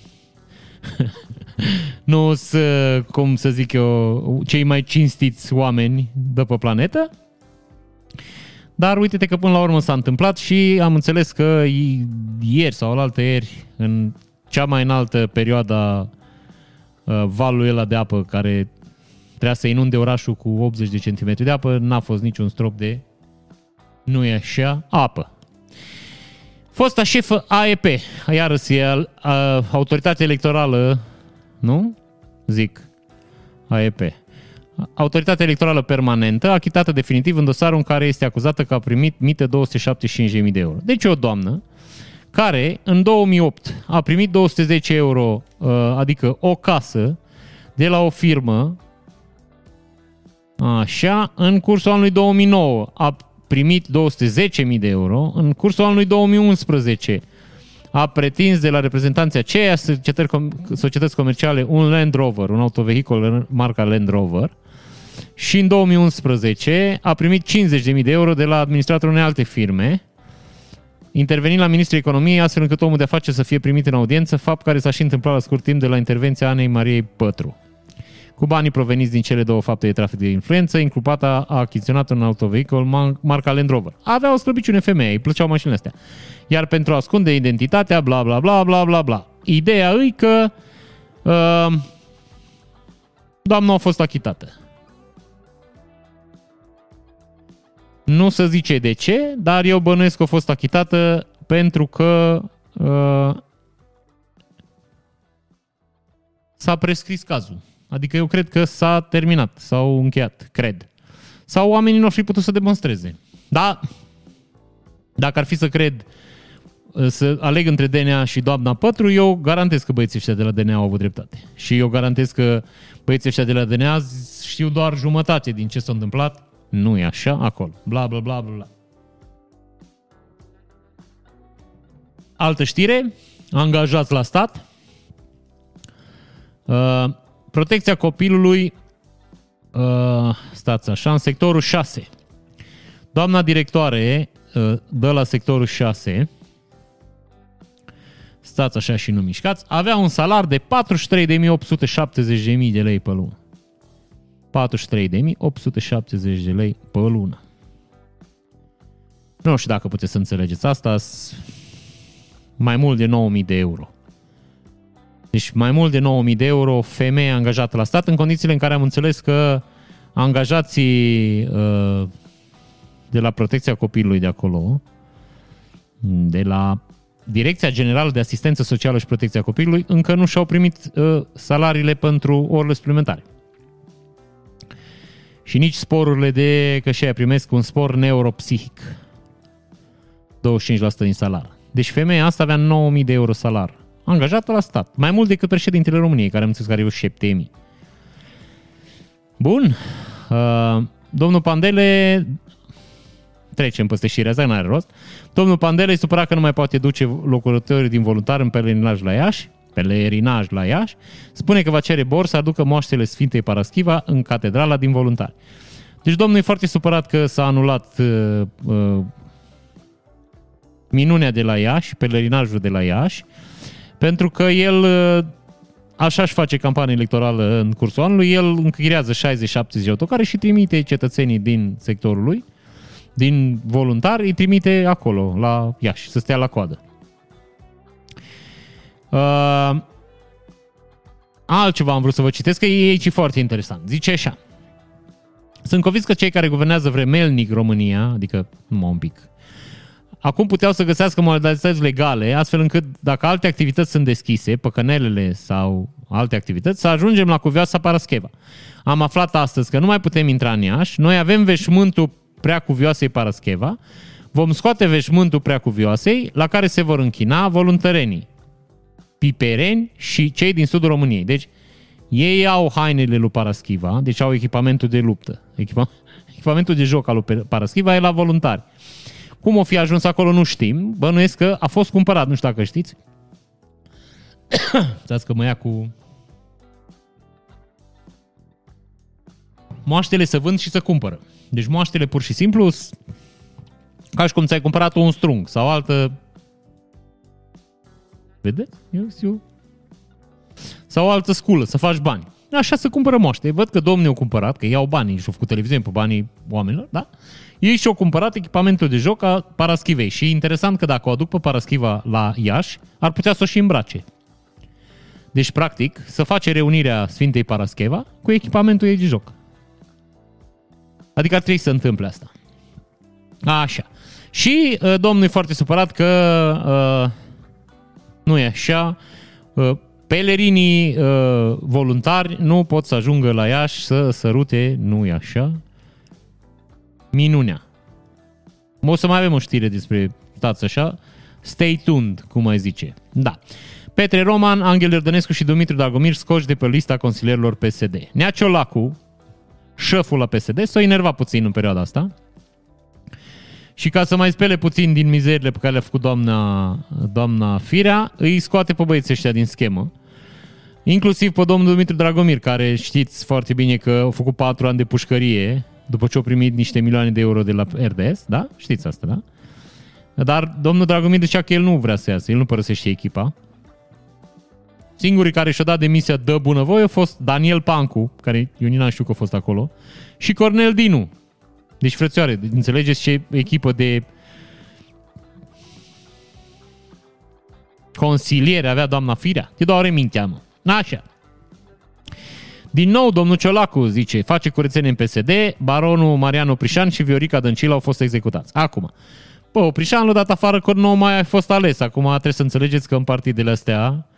nu să, cum să zic eu, cei mai cinstiți oameni de pe planetă. Dar uite-te că până la urmă s-a întâmplat și am înțeles că ieri sau la alte ieri, în cea mai înaltă perioadă Uh, valul ăla de apă care trebuia să inunde orașul cu 80 de centimetri de apă, n-a fost niciun strop de, nu e așa, apă. Fosta șefă AEP, iarăși e uh, autoritatea electorală, nu? Zic, AEP. Autoritatea electorală permanentă, achitată definitiv în dosarul în care este acuzată că a primit mită 275.000 de euro. Deci o doamnă care în 2008 a primit 210 euro, uh, adică o casă, de la o firmă, așa, în cursul anului 2009 a primit 210.000 de euro, în cursul anului 2011 a pretins de la reprezentanții aceia societăți comerciale un Land Rover, un autovehicul marca Land Rover, și în 2011 a primit 50.000 de euro de la administratorul unei alte firme, intervenind la Ministrul Economiei astfel încât omul de afaceri să fie primit în audiență, fapt care s-a și întâmplat la scurt timp de la intervenția Anei Mariei Pătru. Cu banii proveniți din cele două fapte de trafic de influență, inculpata a achiziționat un autovehicul marca Land Rover. Avea o slăbiciune femeie, îi plăceau mașinile astea. Iar pentru a ascunde identitatea, bla bla bla bla bla bla. Ideea e că uh, doamna a fost achitată. Nu se zice de ce, dar eu bănuiesc că a fost achitată pentru că uh, s-a prescris cazul. Adică eu cred că s-a terminat, s-au încheiat, cred. Sau oamenii nu au fi putut să demonstreze. Da, dacă ar fi să cred uh, să aleg între DNA și doamna Pătru, eu garantez că băieții ăștia de la DNA au avut dreptate. Și eu garantez că băieții ăștia de la DNA știu doar jumătate din ce s-a întâmplat nu e așa acolo. Bla, bla, bla, bla, bla. Altă știre, angajați la stat. Uh, protecția copilului, uh, stați așa, în sectorul 6. Doamna directoare uh, dă la sectorul 6, stați așa și nu mișcați, avea un salar de 43.870.000 de lei pe lună. 43.870 de lei pe lună. Nu știu dacă puteți să înțelegeți asta, mai mult de 9.000 de euro. Deci mai mult de 9.000 de euro femeie angajată la stat, în condițiile în care am înțeles că angajații uh, de la protecția copilului de acolo, de la Direcția Generală de Asistență Socială și Protecția Copilului încă nu și-au primit uh, salariile pentru orele suplimentare. Și nici sporurile de că și aia primesc un spor neuropsihic. 25% din salar. Deci femeia asta avea 9.000 de euro salar. Angajată la stat. Mai mult decât președintele României, care am înțeles că are 7.000. Bun. Uh, domnul Pandele trecem peste șirea asta, n-are rost. Domnul Pandele e supărat că nu mai poate duce locuitorii din voluntar în pelerinaj la Iași, pelerinaj la Iași, spune că va cere bor să aducă moaștele Sfintei Paraschiva în catedrala din voluntari. Deci domnul e foarte supărat că s-a anulat uh, uh, minunea de la Iași, pelerinajul de la Iași, pentru că el uh, așa își face campanie electorală în cursul anului, el închiriază 60-70 de autocare și trimite cetățenii din sectorul lui, din voluntari, îi trimite acolo, la Iași, să stea la coadă. Uh, altceva am vrut să vă citesc, că e aici foarte interesant. Zice așa. Sunt convins că cei care guvernează vremelnic România, adică numai un pic, acum puteau să găsească modalități legale, astfel încât dacă alte activități sunt deschise, păcănelele sau alte activități, să ajungem la cuvioasa Parascheva. Am aflat astăzi că nu mai putem intra în Iași, noi avem veșmântul prea cuvioasei Parascheva, vom scoate veșmântul prea cuvioasei, la care se vor închina voluntărenii, pipereni și cei din sudul României. Deci, ei au hainele lui Paraschiva, deci au echipamentul de luptă. Echipa, echipamentul de joc al lui Paraschiva e la voluntari. Cum o fi ajuns acolo nu știm, bănuiesc că a fost cumpărat, nu știu dacă știți. Stați că mă ia cu... Moaștele să vând și să cumpără. Deci moaștele pur și simplu ca și cum ți-ai cumpărat un strung sau altă... Vedeți? Eu știu. Sau o altă sculă, să faci bani. Așa să cumpără moaște. Văd că domnii au cumpărat, că iau banii și au făcut televiziune pe banii oamenilor, da? Ei și-au cumpărat echipamentul de joc a Paraschivei. Și e interesant că dacă o aduc pe Paraschiva la Iași, ar putea să o și îmbrace. Deci, practic, să face reunirea Sfintei Parascheva cu echipamentul ei de joc. Adică ar trebui să întâmple asta. Așa. Și uh, domnul e foarte supărat că uh, nu e așa. Uh, pelerinii uh, voluntari nu pot să ajungă la Iași să sărute, nu e așa, minunea. O să mai avem o știre despre, stați așa, stay tuned, cum mai zice. Da. Petre Roman, Angel Iordănescu și Dumitru Dagomir scoși de pe lista consilierilor PSD. Nea Ciolacu, șeful la PSD, s-a enervat puțin în perioada asta. Și ca să mai spele puțin din mizerile pe care le-a făcut doamna, doamna Firea, îi scoate pe băieții ăștia din schemă. Inclusiv pe domnul Dumitru Dragomir, care știți foarte bine că a făcut patru ani de pușcărie după ce a primit niște milioane de euro de la RDS, da? Știți asta, da? Dar domnul Dragomir zicea că el nu vrea să iasă, el nu părăsește echipa. Singurii care și-au dat demisia de bunăvoie a fost Daniel Pancu, care eu nici știu că a fost acolo, și Cornel Dinu. Deci, frățioare, înțelegeți ce echipă de consiliere avea doamna Firea? Te doare mintea, mă. Așa. Din nou, domnul Ciolacu zice, face curățenie în PSD, baronul Mariano Prișan și Viorica Dăncilă au fost executați. Acum, Bă, Prișan l-a dat afară că nu mai a fost ales. Acum trebuie să înțelegeți că în partidele astea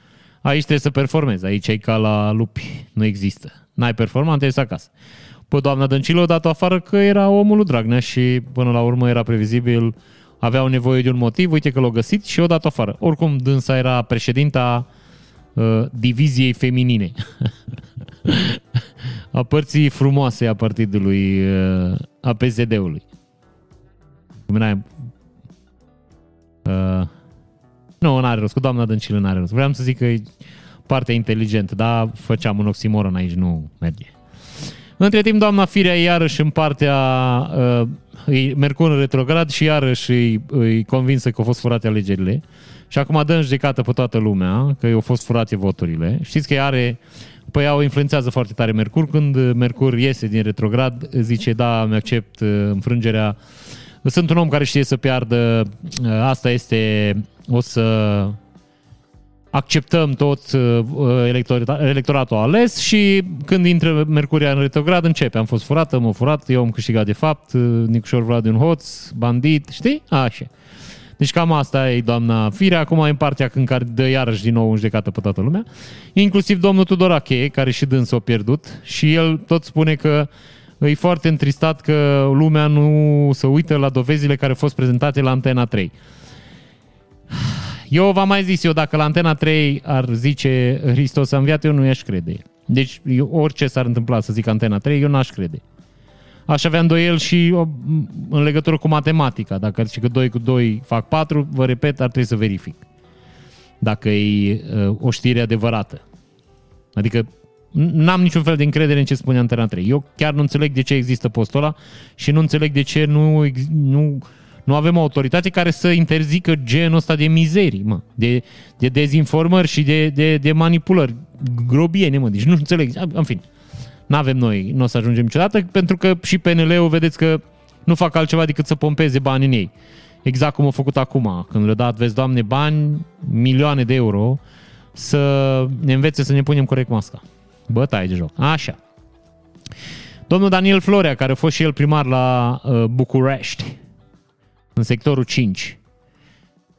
Aici trebuie să performezi, aici e ca la lupi, nu există. N-ai performat, trebuie să acasă. Pe doamna Dăncilă o dat afară că era omul lui Dragnea și până la urmă era previzibil, aveau nevoie de un motiv, uite că l-au găsit și o dat afară. Oricum, dânsa era președinta uh, diviziei feminine. a părții frumoase a partidului, uh, a PSD-ului. Cum era? Uh, nu, n-are rost. Cu doamna Dăncilă n-are rost. Vreau să zic că e partea inteligentă, dar făceam un oximoron aici, nu merge. Între timp, doamna Firea iarăși în partea uh, Mercur în retrograd și iarăși îi, îi convinsă că au fost furate alegerile. Și acum dă în judecată pe toată lumea că au fost furate voturile. Știți că are, păi o influențează foarte tare Mercur. Când Mercur iese din retrograd, zice, da, mi accept uh, înfrângerea. Sunt un om care știe să piardă, uh, asta este o să acceptăm tot uh, electoratul ales și când intră Mercuria în retrograd începe. Am fost furat, am furat, eu am câștigat de fapt, uh, Nicușor Vlad un hoț, bandit, știi? Așa. Deci cam asta e doamna Firea, acum în partea când care dă iarăși din nou în judecată pe toată lumea. Inclusiv domnul Tudorache, care și dâns a pierdut și el tot spune că e foarte întristat că lumea nu se uită la dovezile care au fost prezentate la Antena 3. Eu v-am mai zis eu, dacă la Antena 3 ar zice Hristos a înviat, eu nu i-aș crede. Deci eu, orice s-ar întâmpla să zic Antena 3, eu n-aș crede. Aș avea îndoiel și în legătură cu matematica. Dacă zice că 2 cu 2 fac 4, vă repet, ar trebui să verific. Dacă e uh, o știre adevărată. Adică n-am niciun fel de încredere în ce spune Antena 3. Eu chiar nu înțeleg de ce există postul ăla și nu înțeleg de ce nu, nu, nu avem o autoritate care să interzică genul ăsta de mizerii, mă, de, de dezinformări și de, de, de manipulări grobiene, mă, deci nu înțeleg. În fin, nu avem noi, nu o să ajungem niciodată, pentru că și PNL-ul, vedeți că nu fac altceva decât să pompeze bani în ei. Exact cum au făcut acum, când le-au dat, vezi, doamne, bani, milioane de euro, să ne învețe să ne punem corect masca. Bătaie de joc. Așa. Domnul Daniel Florea, care a fost și el primar la uh, București, în sectorul 5,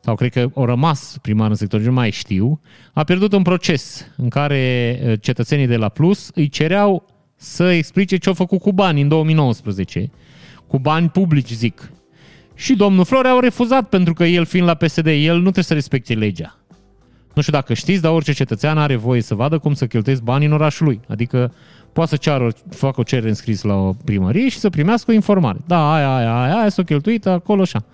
sau cred că au rămas primar în sectorul, nu mai știu, a pierdut un proces în care uh, cetățenii de la Plus îi cereau să explice ce au făcut cu bani în 2019, cu bani publici, zic. Și domnul Florea au refuzat pentru că el fiind la PSD, el nu trebuie să respecte legea. Nu știu dacă știți, dar orice cetățean are voie să vadă cum să cheltuiesc banii în orașul lui. Adică poate să ceară, facă o cerere înscris la o primărie și să primească o informare. Da, aia, aia, aia, aia s-a cheltuit acolo așa.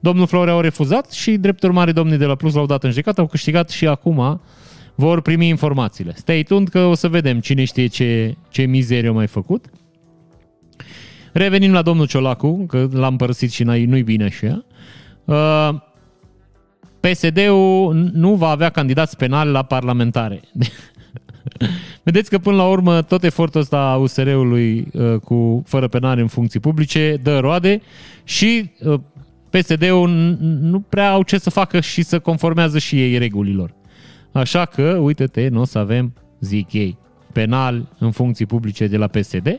Domnul Florea au refuzat și drept urmare domnii de la Plus l-au dat în judecată, au câștigat și acum vor primi informațiile. Stay tuned că o să vedem cine știe ce, ce mizerie au mai făcut. Revenim la domnul Ciolacu, că l-am părăsit și nu-i bine așa. Uh, PSD-ul nu va avea candidați penali la parlamentare. Vedeți că până la urmă tot efortul ăsta a USR-ului uh, cu fără penale în funcții publice dă roade și uh, PSD-ul nu prea au ce să facă și să conformează și ei regulilor. Așa că, uite-te, nu o să avem, zic ei, penal în funcții publice de la PSD.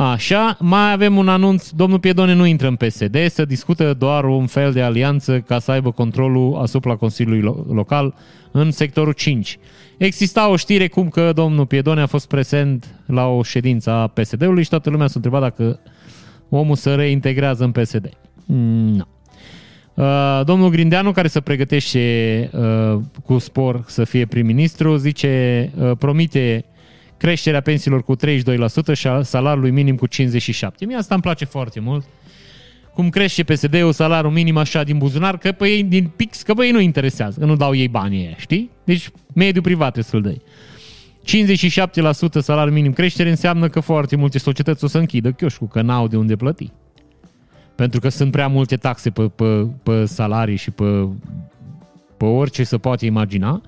Așa, mai avem un anunț, domnul Piedone nu intră în PSD, să discută doar un fel de alianță ca să aibă controlul asupra Consiliului Local în sectorul 5. Exista o știre cum că domnul Piedone a fost prezent la o ședință a PSD-ului și toată lumea s-a întrebat dacă omul se reintegrează în PSD. Mm, no. Uh, domnul Grindeanu, care se pregătește uh, cu spor să fie prim-ministru, zice, uh, promite creșterea pensiilor cu 32% și a salariului minim cu 57%. Mie asta îmi place foarte mult. Cum crește PSD-ul salariul minim așa din buzunar, că pe ei din pix, că pe ei nu interesează, că nu dau ei banii ăia, știi? Deci mediul privat trebuie să-l dai. 57% salariul minim creștere înseamnă că foarte multe societăți o să închidă chioșcul, că n-au de unde plăti. Pentru că sunt prea multe taxe pe, pe, pe salarii și pe, pe orice se poate imagina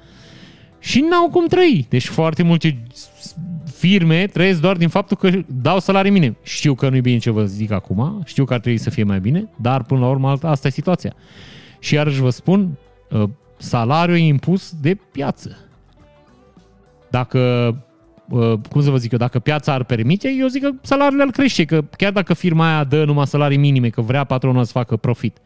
și n-au cum trăi. Deci foarte multe firme trăiesc doar din faptul că dau salarii minim. Știu că nu-i bine ce vă zic acum, știu că ar trebui să fie mai bine, dar până la urmă asta e situația. Și iarăși vă spun, uh, salariul e impus de piață. Dacă Uh, cum să vă zic eu, dacă piața ar permite, eu zic că salariile ar crește, că chiar dacă firma aia dă numai salarii minime, că vrea patronul să facă profit,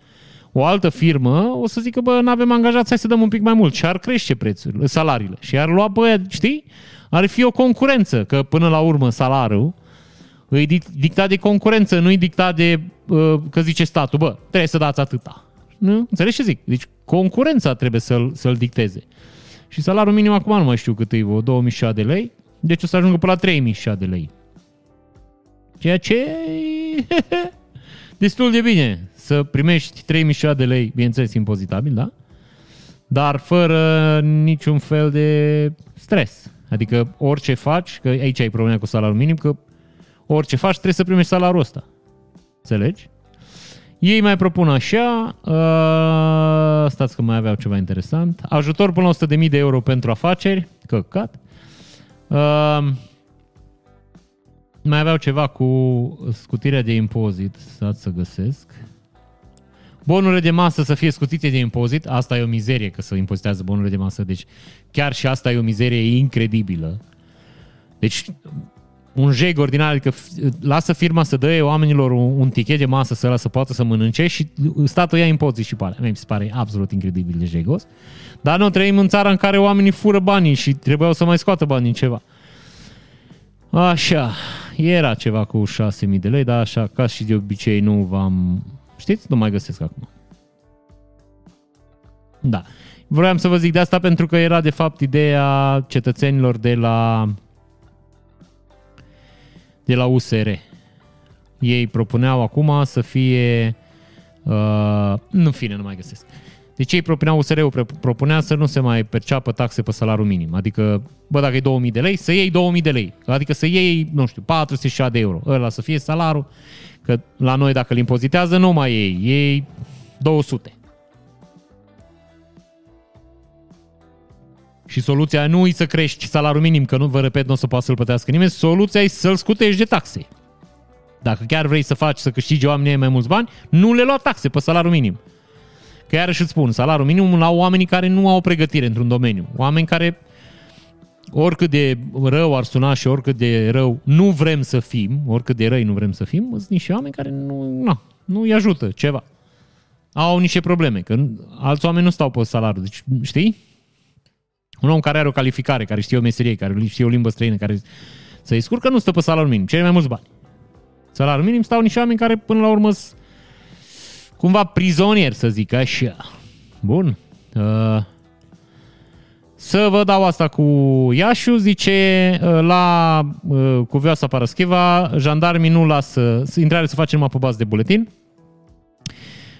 o altă firmă o să zică, bă, nu avem angajați, hai să dăm un pic mai mult și ar crește prețurile, salariile și ar lua, bă, știi? Ar fi o concurență, că până la urmă salariul îi dictat de concurență, nu îi dictat de, uh, că zice statul, bă, trebuie să dați atâta. Nu? Înțelegi ce zic? Deci concurența trebuie să-l, să-l dicteze. Și salariul minim acum nu mai știu cât e, 2000 de lei, deci o să ajungă până la 3000 de lei. Ceea ce destul de bine să primești 3000 de lei, bineînțeles impozitabil, da? Dar fără niciun fel de stres. Adică orice faci, că aici ai problema cu salariul minim, că orice faci trebuie să primești salariul ăsta. Înțelegi? Ei mai propun așa, uh, stați că mai aveau ceva interesant, ajutor până la 100.000 de euro pentru afaceri, căcat, Uh, mai aveau ceva cu scutirea de impozit, stați să găsesc. Bonurile de masă să fie scutite de impozit, asta e o mizerie că să impozitează bonurile de masă, deci chiar și asta e o mizerie incredibilă. Deci un jeg ordinar, adică lasă firma să dă oamenilor un, un tichet de masă să să poată să mănânce și statul ia impozit și pare. Mi se pare absolut incredibil de jegos. Dar nu trăim în țara în care oamenii fură banii și trebuiau să mai scoată bani din ceva. Așa, era ceva cu 6.000 de lei, dar așa, ca și de obicei nu v-am... Știți? Nu mai găsesc acum. Da. Vreau să vă zic de asta pentru că era de fapt ideea cetățenilor de la de la USR. Ei propuneau acum să fie uh, nu fine, nu mai găsesc. Deci ei propuneau, USR-ul propunea să nu se mai perceapă taxe pe salariul minim. Adică, bă, dacă e 2000 de lei, să iei 2000 de lei. Adică să iei, nu știu, 400 de euro. Ăla să fie salariul, că la noi dacă îl impozitează, nu mai iei, iei 200. Și soluția nu e să crești salariul minim, că nu vă repet, nu o să poată să-l plătească nimeni, soluția e să-l scutești de taxe. Dacă chiar vrei să faci să câștigi oamenii mai mulți bani, nu le lua taxe pe salariul minim. Că iarăși îți spun, salariul minim la oamenii care nu au o pregătire într-un domeniu. Oameni care oricât de rău ar suna și oricât de rău nu vrem să fim, oricât de răi nu vrem să fim, sunt niște oameni care nu, na, nu îi ajută ceva. Au niște probleme, că alți oameni nu stau pe salariu. Deci, știi? Un om care are o calificare, care știe o meserie, care știe o limbă străină, care să-i scurcă, nu stă pe salariul minim. Cei mai mulți bani. Salariul minim stau niște oameni care până la urmă sunt cumva prizonieri, să zic așa. Bun. Uh, să vă dau asta cu Iașu, zice uh, la uh, Cuvioasa Parascheva, jandarmii nu lasă, intrare să facem numai pe bază de buletin,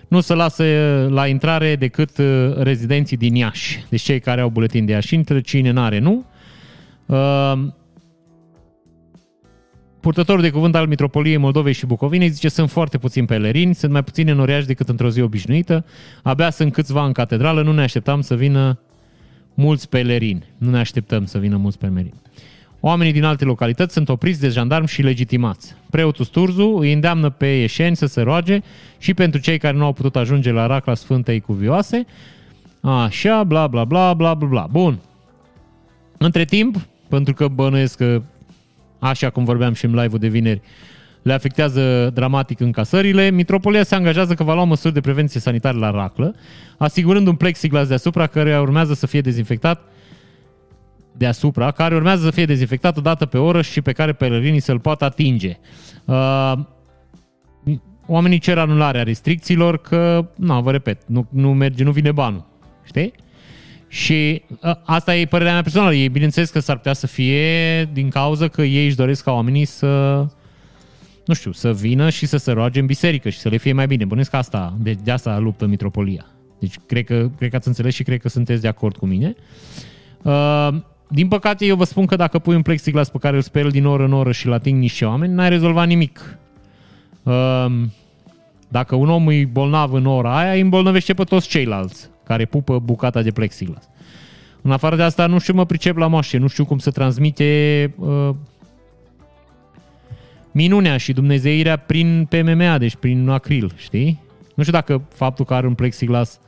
nu se lasă la intrare decât uh, rezidenții din Iași. Deci cei care au buletin de Iași intră, cine n-are nu. Uh, purtătorul de cuvânt al Mitropoliei Moldovei și Bucovinei zice sunt foarte puțini pelerini, sunt mai puțini în Oriaș decât într-o zi obișnuită, abia sunt câțiva în catedrală, nu ne așteptam să vină mulți pelerini. Nu ne așteptăm să vină mulți pelerini. Oamenii din alte localități sunt opriți de jandarmi și legitimați. Preotul Sturzu îi îndeamnă pe ieșeni să se roage și pentru cei care nu au putut ajunge la racla Sfântei Cuvioase. Așa, bla, bla, bla, bla, bla, bla. Bun. Între timp, pentru că bănuiesc că, așa cum vorbeam și în live-ul de vineri, le afectează dramatic încasările, Mitropolia se angajează că va lua măsuri de prevenție sanitară la raclă, asigurând un plexiglas deasupra care urmează să fie dezinfectat deasupra, care urmează să fie dezinfectat o dată pe oră și pe care pelerinii să-l poată atinge. Uh, oamenii cer anularea restricțiilor că, nu, vă repet, nu, nu merge, nu vine banul. Știi? Și uh, asta e părerea mea personală. Ei, bineînțeles că s-ar putea să fie din cauza că ei își doresc ca oamenii să nu știu, să vină și să se roage în biserică și să le fie mai bine. Bănesc că asta, de, de asta luptă mitropolia. Deci cred că, cred că ați înțeles și cred că sunteți de acord cu mine. Uh, din păcate, eu vă spun că dacă pui un plexiglas pe care îl speli din oră în oră și la ating niște oameni, n-ai rezolvat nimic. Um, dacă un om e bolnav în ora aia, îi îmbolnăvește pe toți ceilalți care pupă bucata de plexiglas. În afară de asta, nu știu, mă pricep la moașe, nu știu cum să transmite uh, minunea și dumnezeirea prin PMMA, deci prin acril, știi? Nu știu dacă faptul că are un plexiglas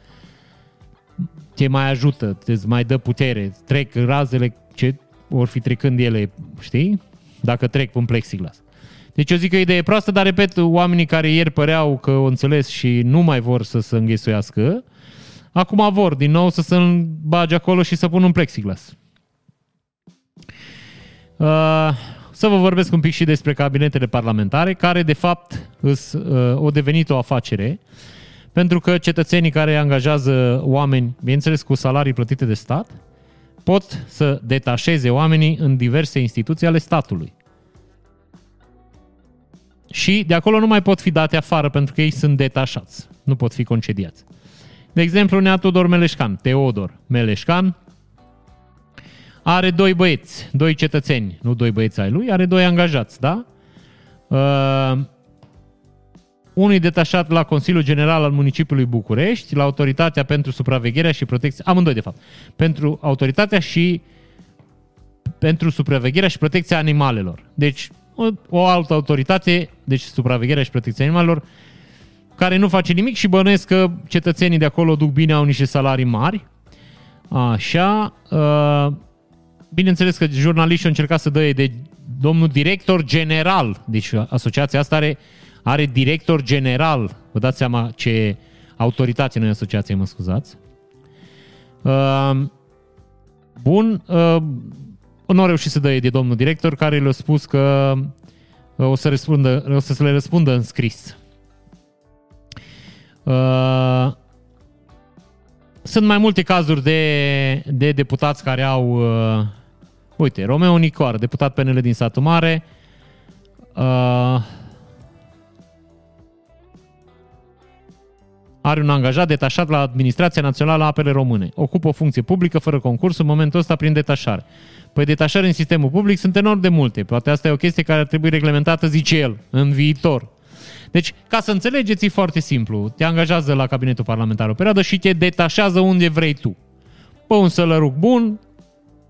te mai ajută, te mai dă putere, trec razele ce vor fi trecând ele, știi? Dacă trec pe un plexiglas. Deci eu zic că e idee proastă, dar repet, oamenii care ieri păreau că o înțeles și nu mai vor să se înghesuiască, acum vor din nou să se bage acolo și să pună un plexiglas. Uh, să vă vorbesc un pic și despre cabinetele parlamentare, care de fapt îs, uh, o devenit o afacere. Uh, pentru că cetățenii care angajează oameni, bineînțeles cu salarii plătite de stat, pot să detașeze oamenii în diverse instituții ale statului. Și de acolo nu mai pot fi date afară pentru că ei sunt detașați, nu pot fi concediați. De exemplu, Nea Tudor Meleșcan, Teodor Meleșcan, are doi băieți, doi cetățeni, nu doi băieți ai lui, are doi angajați, da? Uh, unul detașat la Consiliul General al Municipiului București, la Autoritatea pentru Supravegherea și Protecție, amândoi de fapt, pentru Autoritatea și pentru supravegherea și protecția animalelor. Deci, o, o altă autoritate, deci supravegherea și protecția animalelor, care nu face nimic și bănuiesc că cetățenii de acolo duc bine, au niște salarii mari. Așa. Uh, bineînțeles că jurnaliștii au încercat să dă de domnul director general, deci asociația asta are, are director general, vă dați seama ce autoritate noi asociație, mă scuzați. Uh, bun, uh, nu a reușit să dă de domnul director, care le-a spus că o să, răspundă, o să le răspundă în scris. Uh, sunt mai multe cazuri de, de deputați care au... Uh, uite, Romeo Nicoar, deputat PNL din Satul Mare. Uh, are un angajat detașat la Administrația Națională a Apele Române. Ocupă o funcție publică fără concurs în momentul ăsta prin detașare. Păi detașări în sistemul public sunt enorm de multe. Poate asta e o chestie care ar trebui reglementată, zice el, în viitor. Deci, ca să înțelegeți, e foarte simplu. Te angajează la cabinetul parlamentar o perioadă și te detașează unde vrei tu. Pe un sălăruc bun,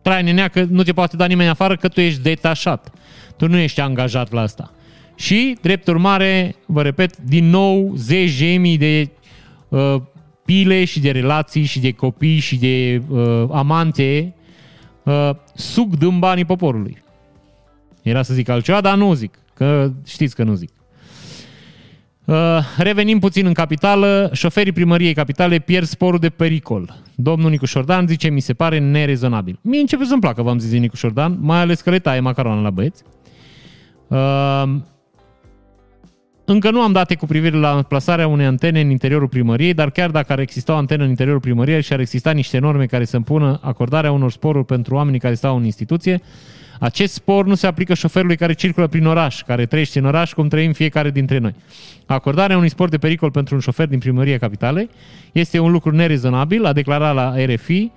trai nenea că nu te poate da nimeni afară că tu ești detașat. Tu nu ești angajat la asta. Și, drept urmare, vă repet, din nou, zeci de mii de uh, pile și de relații și de copii și de uh, amante uh, sug din banii poporului. Era să zic altceva, dar nu zic, că știți că nu zic. Uh, revenim puțin în capitală. Șoferii primăriei capitale pierd sporul de pericol. Domnul Nicu Șordan zice, mi se pare nerezonabil. Mie începe să-mi placă, v-am zis Nicu Șordan, mai ales că le taie macaroana la băieți. Uh, încă nu am date cu privire la plasarea unei antene în interiorul primăriei, dar chiar dacă ar exista o antenă în interiorul primăriei și ar exista niște norme care să împună acordarea unor sporuri pentru oamenii care stau în instituție, acest spor nu se aplică șoferului care circulă prin oraș, care trăiește în oraș, cum trăim fiecare dintre noi. Acordarea unui spor de pericol pentru un șofer din primăria capitalei este un lucru nerezonabil, a declarat la RFI,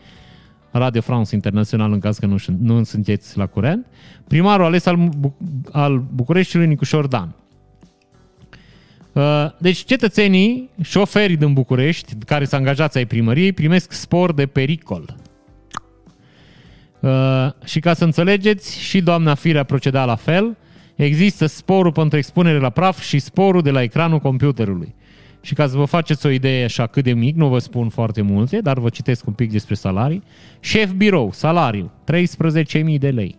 Radio France Internațional, în caz că nu, nu sunteți la curent, primarul ales al, Buc- al Bucureștiului, Nicușor Dan. Uh, deci cetățenii, șoferii din București, care sunt angajați ai primăriei, primesc spor de pericol. Uh, și ca să înțelegeți, și doamna Firea proceda la fel. Există sporul pentru expunere la praf și sporul de la ecranul computerului. Și ca să vă faceți o idee așa cât de mic, nu vă spun foarte multe, dar vă citesc un pic despre salarii. Șef birou, salariu, 13.000 de lei.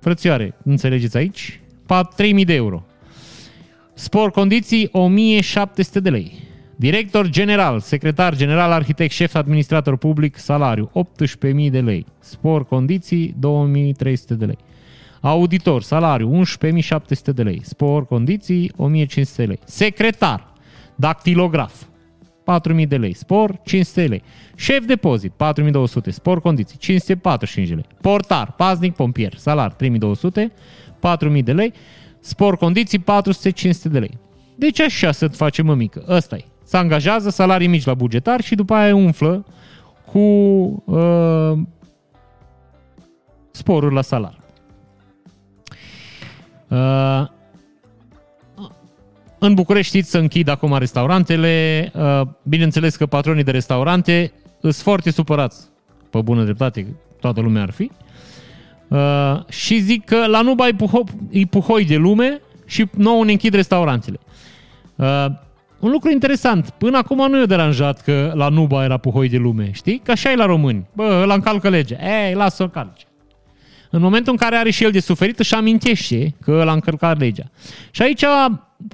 Frățioare, înțelegeți aici? 3.000 de euro. Spor condiții 1700 de lei. Director general, secretar general, arhitect, șef, administrator public, salariu 18.000 de lei. Spor condiții 2.300 de lei. Auditor, salariu 11.700 de lei. Spor condiții 1.500 de lei. Secretar, dactilograf 4.000 de lei. Spor 500 de lei. Șef depozit 4.200. Spor condiții 545 de lei. Portar, paznic, pompier, salar 3.200. 4.000 de lei. Spor condiții 400-500 de lei. Deci așa să facem mămică. ăsta e. Se angajează salarii mici la bugetar și după aia umflă cu uh, sporuri la salar. Uh, în București știți să închid acum restaurantele. Uh, bineînțeles că patronii de restaurante sunt foarte supărați. Pe bună dreptate, toată lumea ar fi. Uh, și zic că la Nuba e, puho- e puhoi de lume și nouă ne închid restaurantele. Uh, un lucru interesant, până acum nu i-a deranjat că la Nuba era puhoi de lume, știi? Că așa e la români. Bă, ăla încalcă legea. Ei, lasă-o calce. În momentul în care are și el de suferit, își amintește că ăla a încălcat legea. Și aici,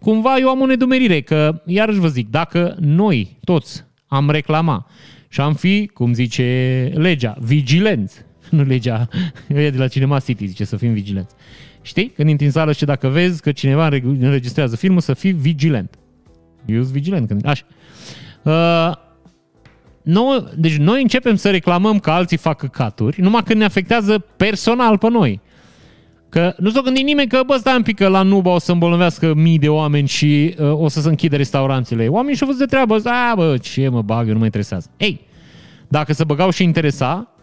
cumva, eu am o nedumerire, că, iarăși vă zic, dacă noi toți am reclama și am fi, cum zice legea, vigilenți, nu legea, e de la Cinema City, zice să fim vigilenți. Știi? Când intri în sală și dacă vezi că cineva înregistrează filmul, să fii vigilent. Eu sunt vigilent. Când... Așa. Uh, noi, deci noi începem să reclamăm că alții fac căcaturi, numai când ne afectează personal pe noi. Că nu s-o gândi nimeni că, bă, stai un pic că la Nuba o să îmbolnăvească mii de oameni și uh, o să se închide restaurantele. Oamenii și-au văzut de treabă, a, bă, ce mă bag, eu nu mă interesează. Ei, dacă se băgau și interesa,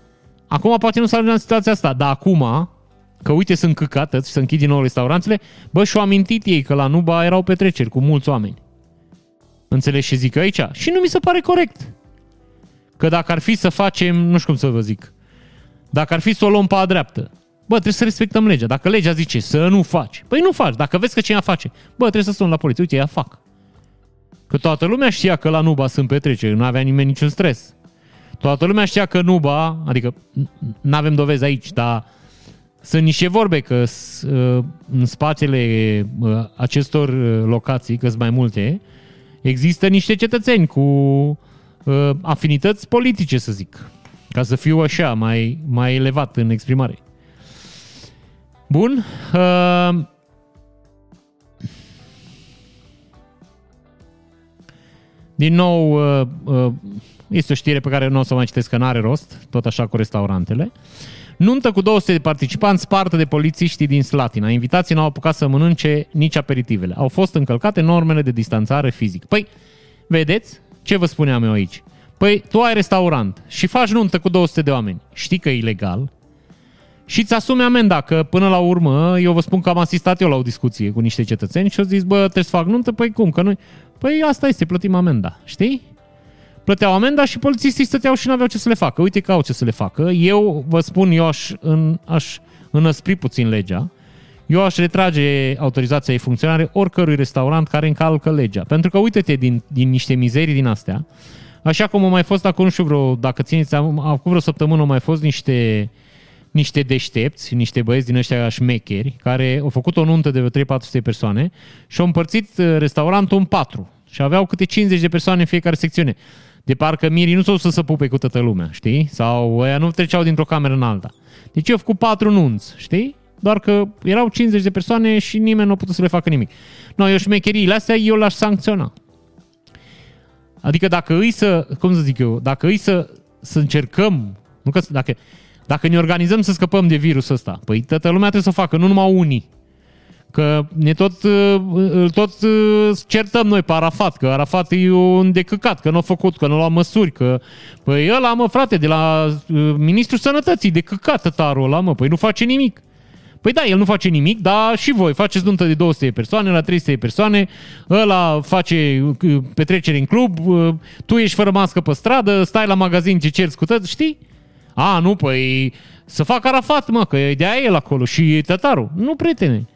acum poate nu s-ar în situația asta, dar acum, că uite sunt căcată și să închid din nou restaurantele, bă, și-au amintit ei că la Nuba erau petreceri cu mulți oameni. Înțelegi ce zic aici? Și nu mi se pare corect. Că dacă ar fi să facem, nu știu cum să vă zic, dacă ar fi să o luăm pe a dreaptă, bă, trebuie să respectăm legea. Dacă legea zice să nu faci, păi nu faci. Dacă vezi că cineva face, bă, trebuie să sun la poliție, uite, ea fac. Că toată lumea știa că la Nuba sunt petreceri, nu avea nimeni niciun stres. Toată lumea știa că Nuba, adică nu avem dovezi aici, dar sunt niște vorbe că uh, în spatele uh, acestor uh, locații, că sunt mai multe, există niște cetățeni cu afinități politice, să zic, ca să fiu așa, mai, mai elevat în exprimare. Bun. Din nou, este o știre pe care nu o să mai citesc, că n-are rost, tot așa cu restaurantele. Nuntă cu 200 de participanți spartă de polițiștii din Slatina. Invitații n-au apucat să mănânce nici aperitivele. Au fost încălcate normele de distanțare fizică. Păi, vedeți ce vă spuneam eu aici? Păi, tu ai restaurant și faci nuntă cu 200 de oameni. Știi că e ilegal și îți asumi amenda, că până la urmă, eu vă spun că am asistat eu la o discuție cu niște cetățeni și au zis, bă, trebuie să fac nuntă, păi cum, că noi... Păi asta este, plătim amenda, știi? Plăteau amenda și polițistii stăteau și nu aveau ce să le facă. Uite că au ce să le facă. Eu vă spun, eu aș, în, aș înăspri puțin legea. Eu aș retrage autorizația de funcționare oricărui restaurant care încalcă legea. Pentru că uite-te din, din niște mizerii din astea. Așa cum au mai fost acum, nu știu vreo, dacă țineți, acum vreo săptămână au mai fost niște, niște deștepți, niște băieți din ăștia șmecheri, care au făcut o nuntă de vreo 3-400 persoane și au împărțit uh, restaurantul în patru. Și aveau câte 50 de persoane în fiecare secțiune de parcă mirii nu s-au să se pupe cu toată lumea, știi? Sau ăia nu treceau dintr-o cameră în alta. Deci eu făcut patru nunți, știi? Doar că erau 50 de persoane și nimeni nu a putut să le facă nimic. No, eu șmecheriile astea eu l-aș sancționa. Adică dacă îi să, cum să zic eu, dacă îi să, să încercăm, nu că, dacă, dacă ne organizăm să scăpăm de virusul ăsta, păi toată lumea trebuie să o facă, nu numai unii. Că ne tot, îl tot uh, certăm noi pe Arafat, că Arafat e un decăcat, că nu a făcut, că nu a luat măsuri, că... Păi ăla, mă, frate, de la uh, Ministrul Sănătății, decăcat tătarul ăla, mă, păi nu face nimic. Păi da, el nu face nimic, dar și voi faceți nuntă de 200 de persoane, la 300 de persoane, ăla face uh, petrecere în club, tu ești fără mască pe stradă, stai la magazin ce cerți scutăți, știi? A, nu, păi să facă Arafat, mă, că de aia el acolo și e tătarul. Nu, prietene.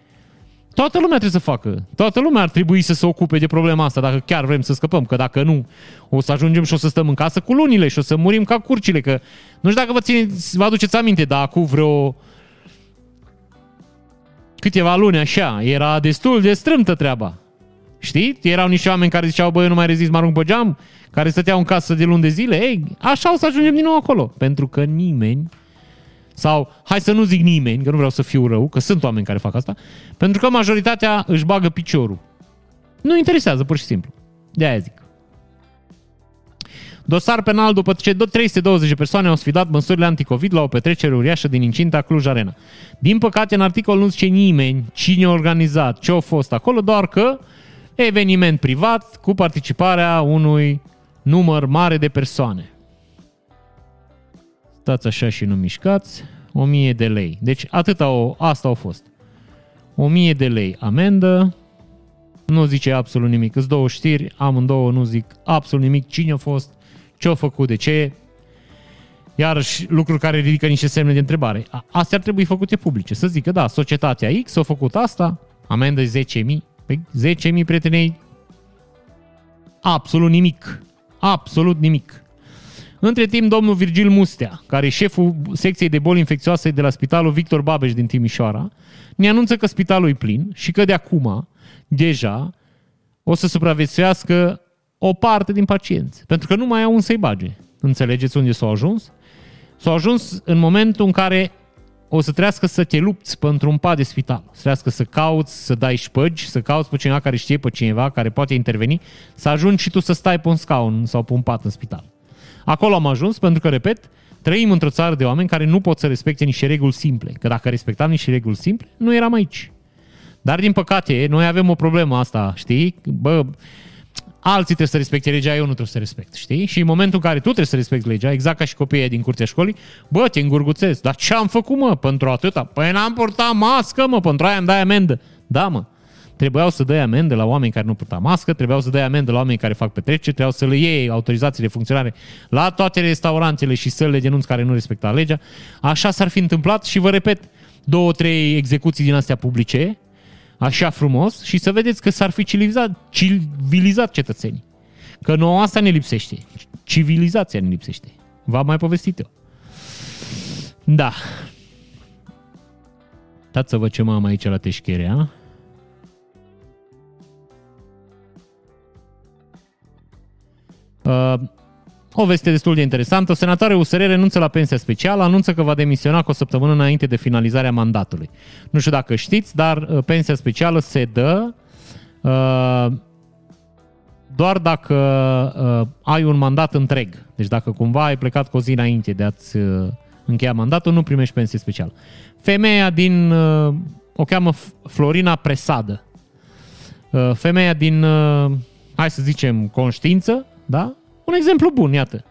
Toată lumea trebuie să facă. Toată lumea ar trebui să se ocupe de problema asta dacă chiar vrem să scăpăm. Că dacă nu, o să ajungem și o să stăm în casă cu lunile și o să murim ca curcile. Că nu știu dacă vă, țineți, vă aduceți aminte, dar acum vreo câteva luni așa, era destul de strâmtă treaba. Știi? Erau niște oameni care ziceau, băi, eu nu mai rezist, mă arunc pe geam, care stăteau în casă de luni de zile. Ei, așa o să ajungem din nou acolo. Pentru că nimeni sau, hai să nu zic nimeni, că nu vreau să fiu rău, că sunt oameni care fac asta, pentru că majoritatea își bagă piciorul. Nu interesează, pur și simplu. De aia zic. Dosar penal după ce 320 de persoane au sfidat măsurile anticovid la o petrecere uriașă din incinta Cluj Arena. Din păcate, în articol nu zice nimeni cine a organizat, ce a fost acolo, doar că eveniment privat cu participarea unui număr mare de persoane. Stați așa și nu mișcați. 1000 de lei. Deci atâta o, asta au fost. 1000 de lei amendă. Nu zice absolut nimic. Îți două știri, amândouă nu zic absolut nimic. Cine a fost, ce a făcut, de ce. Iarăși lucruri care ridică niște semne de întrebare. Astea ar trebui făcute publice. Să zică, da, societatea X a făcut asta, amendă 10.000. Păi 10.000 prietenei, absolut nimic. Absolut nimic. Între timp, domnul Virgil Mustea, care e șeful secției de boli infecțioase de la Spitalul Victor Babeș din Timișoara, ne anunță că spitalul e plin și că de acum, deja, o să supraviețuiască o parte din pacienți. Pentru că nu mai au un să-i bage. Înțelegeți unde s-au ajuns? S-au ajuns în momentul în care o să trească să te lupți pentru un pat de spital. Să trească să cauți, să dai șpăgi, să cauți pe cineva care știe pe cineva, care poate interveni, să ajungi și tu să stai pe un scaun sau pe un pat în spital. Acolo am ajuns pentru că, repet, trăim într-o țară de oameni care nu pot să respecte niște reguli simple. Că dacă respectam niște reguli simple, nu eram aici. Dar, din păcate, noi avem o problemă asta, știi? Bă, alții trebuie să respecte legea, eu nu trebuie să respect, știi? Și în momentul în care tu trebuie să respecti legea, exact ca și copiii din curtea școlii, bă, te îngurguțezi. Dar ce am făcut, mă, pentru atâta? Păi n-am purtat mască, mă, pentru aia îmi dai amendă. Da, mă trebuiau să dea amende la oameni care nu purta mască, trebuiau să dea amende la oameni care fac petreceri, trebuiau să le iei autorizații de funcționare la toate restaurantele și sălile de nunți care nu respecta legea. Așa s-ar fi întâmplat și vă repet, două, trei execuții din astea publice, așa frumos, și să vedeți că s-ar fi civilizat, civilizat cetățenii. Că nouă asta ne lipsește. Civilizația ne lipsește. V-am mai povestit eu. Da. Dați să văd ce mai am aici la teșcherea. O veste destul de interesantă. Senatoare USR renunță la pensia specială, anunță că va demisiona cu o săptămână înainte de finalizarea mandatului. Nu știu dacă știți, dar uh, pensia specială se dă uh, doar dacă uh, ai un mandat întreg. Deci dacă cumva ai plecat cu o zi înainte de a-ți uh, încheia mandatul, nu primești pensie specială. Femeia din, uh, o cheamă Florina Presadă. Uh, femeia din, uh, hai să zicem, conștiință, da? Un exemplu bun, iată.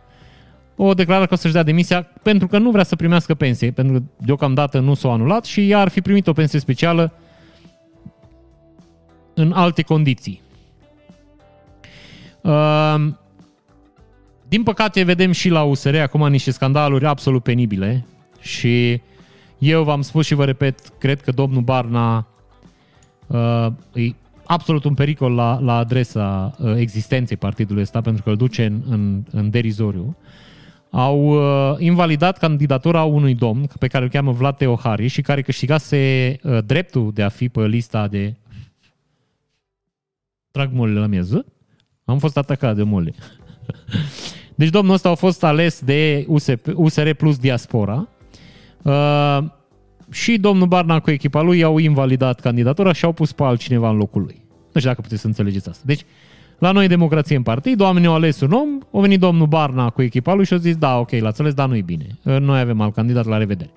O declară că o să-și dea demisia pentru că nu vrea să primească pensie, pentru că deocamdată nu s-o anulat și ea ar fi primit o pensie specială în alte condiții. Uh, din păcate vedem și la USR acum niște scandaluri absolut penibile și eu v-am spus și vă repet, cred că domnul Barna uh, e absolut un pericol la, la adresa uh, existenței partidului ăsta pentru că îl duce în, în, în derizoriu. Au uh, invalidat candidatura unui domn pe care îl cheamă Vlad Teohari și care câștigase uh, dreptul de a fi pe lista de trag molele la mieză. Am fost atacat de mole. Deci domnul ăsta a fost ales de USP, USR plus diaspora uh, și domnul Barna cu echipa lui au invalidat candidatura și au pus pe altcineva în locul lui. Nu știu dacă puteți să înțelegeți asta. Deci, la noi democrație în partid, oamenii au ales un om, a venit domnul Barna cu echipa lui și au zis, da, ok, l-ați ales, dar nu-i bine. Uh, noi avem alt candidat, la revedere.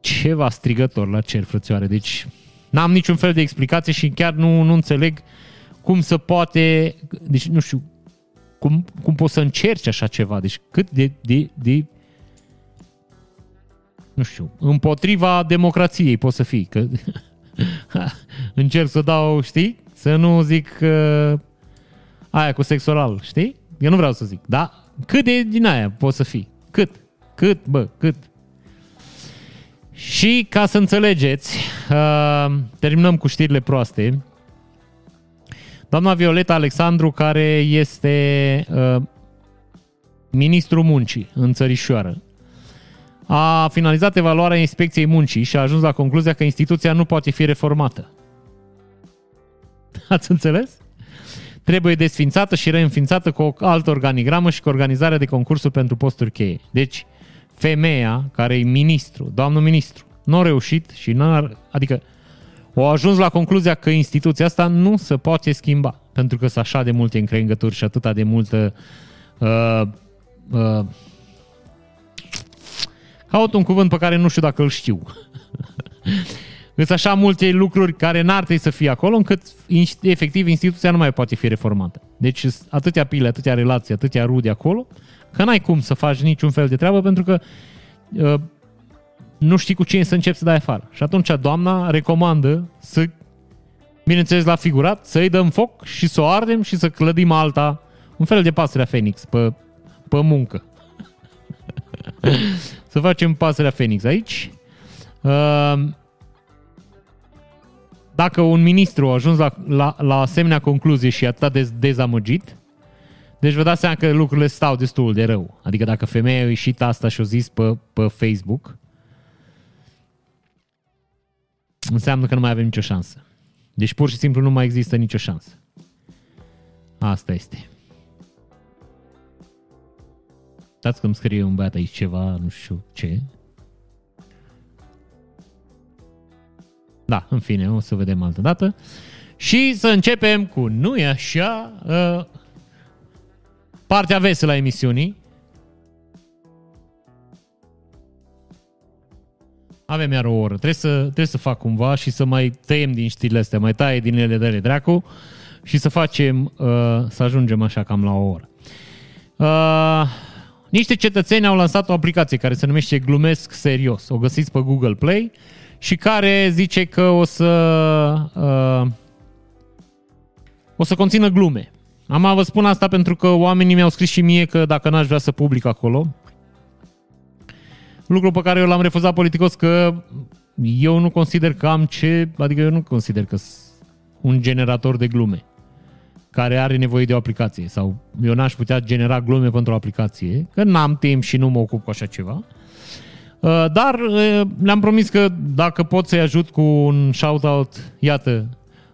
Ceva strigător la cer, frățioare. Deci, n-am niciun fel de explicație și chiar nu, nu înțeleg cum să poate, deci nu știu, cum, cum poți să încerci așa ceva? Deci cât de, de, de nu știu, împotriva democrației poți să fii. Că încerc să dau, știi? Să nu zic uh, aia cu sex oral, știi? Eu nu vreau să zic, da? Cât de din aia poți să fii? Cât? Cât, bă, cât? Și ca să înțelegeți, uh, terminăm cu știrile proaste. Doamna Violeta Alexandru, care este uh, ministrul muncii în țărișoară, a finalizat evaluarea inspecției muncii și a ajuns la concluzia că instituția nu poate fi reformată. Ați înțeles? Trebuie desfințată și reînființată cu o altă organigramă și cu organizarea de concursuri pentru posturi cheie. Deci, femeia care e ministru, doamnul ministru, nu a reușit și n-a, adică au ajuns la concluzia că instituția asta nu se poate schimba, pentru că sunt așa de multe încrengături și atâta de multă uh, uh, Caut un cuvânt pe care nu știu dacă îl știu. Sunt așa multe lucruri care n-ar trebui să fie acolo, încât efectiv instituția nu mai poate fi reformată. Deci atâtea pile, atâtea relații, atâtea rude acolo, că n-ai cum să faci niciun fel de treabă pentru că uh, nu știi cu cine să începi să dai afară. Și atunci doamna recomandă să, bineînțeles la figurat, să-i dăm foc și să o ardem și să clădim alta, un fel de pasărea Phoenix pe, pe muncă. să facem pasărea Phoenix aici. Uh, dacă un ministru a ajuns la, la, la asemenea concluzie și atât de dezamăgit, deci vă dați seama că lucrurile stau destul de rău. Adică dacă femeia a ieșit asta și o zis pe, pe Facebook, înseamnă că nu mai avem nicio șansă. Deci pur și simplu nu mai există nicio șansă. Asta este. Stați că îmi scrie un băiat aici ceva, nu știu ce. Da, în fine, o să vedem altă dată. Și să începem cu nu e așa uh, partea veselă a emisiunii. Avem iar o oră. Trebuie să, trebuie să fac cumva și să mai tăiem din știrile astea, mai taie din ele de ele dracu și să facem, uh, să ajungem așa cam la o oră. Uh, niște cetățeni au lansat o aplicație care se numește Glumesc Serios. O găsiți pe Google Play și care zice că o să uh, o să conțină glume. Am vă spun asta pentru că oamenii mi-au scris și mie că dacă n-aș vrea să public acolo, lucru pe care eu l-am refuzat politicos că eu nu consider că am ce, adică eu nu consider că un generator de glume care are nevoie de o aplicație sau eu n-aș putea genera glume pentru o aplicație, că n-am timp și nu mă ocup cu așa ceva. Uh, dar uh, le-am promis că dacă pot să-i ajut cu un shout-out, iată,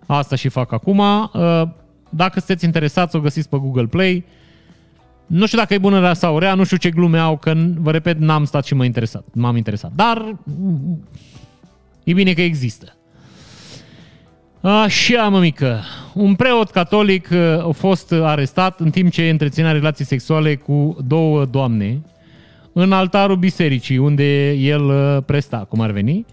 asta și fac acum. Uh, dacă sunteți interesați, o găsiți pe Google Play. Nu știu dacă e bună sau rea, nu știu ce glume au, că, vă repet, n-am stat și mă interesat. M-am interesat. Dar e bine că există. Așa, mămică. Un preot catolic a fost arestat în timp ce întreținea relații sexuale cu două doamne în altarul bisericii, unde el presta, cum ar veni.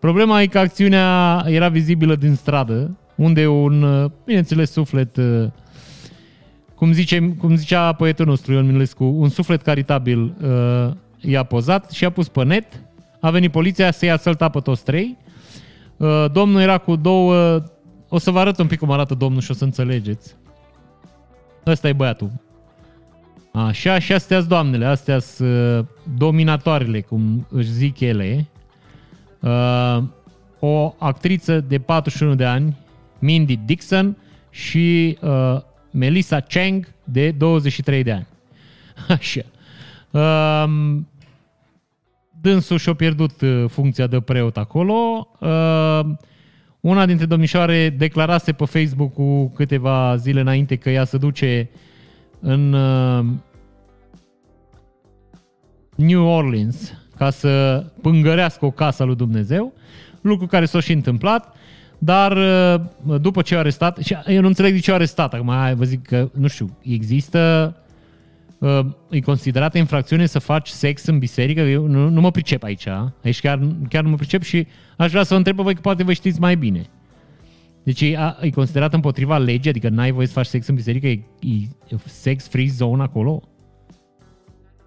Problema e că acțiunea era vizibilă din stradă, unde un, bineînțeles, suflet, cum, zice, cum zicea poetul nostru Ion Minulescu, un suflet caritabil i-a pozat și a pus pe net, a venit poliția să-i asălta pe toți trei, domnul era cu două, o să vă arăt un pic cum arată domnul și o să înțelegeți. Ăsta e băiatul. Așa, și astea doamnele, astea sunt dominatoarele, cum își zic ele. o actriță de 41 de ani, Mindy Dixon și uh, Melissa Chang de 23 de ani. Așa. Uh, dânsul și-a pierdut uh, funcția de preot acolo. Uh, una dintre domnișoare declarase pe Facebook cu câteva zile înainte că ea se duce în uh, New Orleans ca să pângărească o casă lui Dumnezeu, lucru care s-a și întâmplat. Dar uh, după ce a arestat, și eu nu înțeleg de ce a arestat, acum vă zic că, nu știu, există, uh, e considerată infracțiune să faci sex în biserică, eu nu, nu mă pricep aici, aici chiar, chiar nu mă pricep și aș vrea să vă întreb pe voi că poate vă știți mai bine. Deci e, e considerat împotriva legii, adică n-ai voie să faci sex în biserică, e, e sex free zone acolo?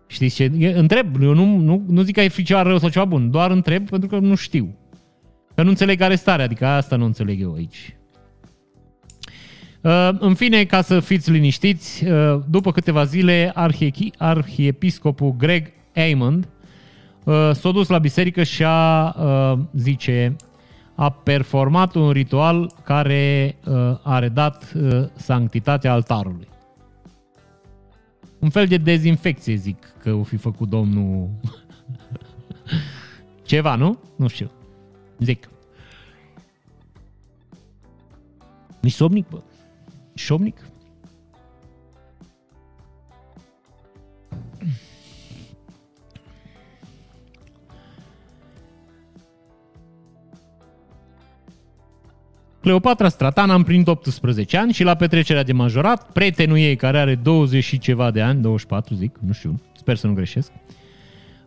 Știți ce? E, întreb, eu nu, nu, nu zic că e fi ceva rău sau ceva bun, doar întreb pentru că nu știu. Că nu înțeleg arestarea, adică asta nu înțeleg eu aici. Uh, în fine, ca să fiți liniștiți, uh, după câteva zile, arhiepiscopul Greg Aymond uh, s-a dus la biserică și a, zice, a performat un ritual care a redat sanctitatea altarului. Un fel de dezinfecție, zic, că o fi făcut domnul... Ceva, nu? Nu știu. Zic. Mi somnic, bă. Somnic? Cleopatra Stratana a împlinit 18 ani și la petrecerea de majorat, prietenul ei, care are 20 și ceva de ani, 24 zic, nu știu, sper să nu greșesc,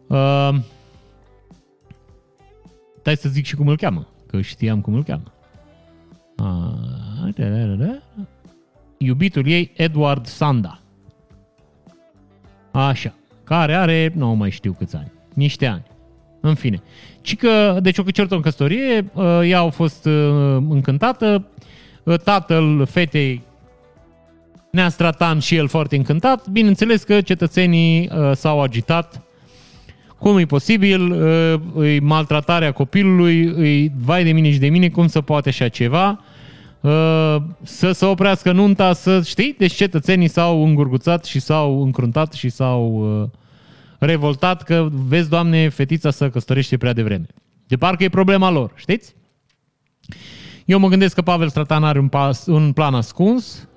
uh, Stai să zic și cum îl cheamă, că știam cum îl cheamă. A, da, da, da, da. Iubitul ei, Edward Sanda. Așa. Care are, nu mai știu câți ani, niște ani. În fine. Ci că, deci o certă în căsătorie, ă, ea a fost ă, încântată, ă, tatăl fetei Neastratan și el foarte încântat. Bineînțeles că cetățenii s-au agitat cum e posibil, e maltratarea copilului, e vai de mine și de mine, cum să poate așa ceva, să se oprească nunta, să știi, deci cetățenii s-au îngurguțat și s-au încruntat și s-au revoltat că, vezi, Doamne, fetița să căsătorește prea devreme. De parcă e problema lor, știți? Eu mă gândesc că Pavel Stratan are un, pas, un plan ascuns.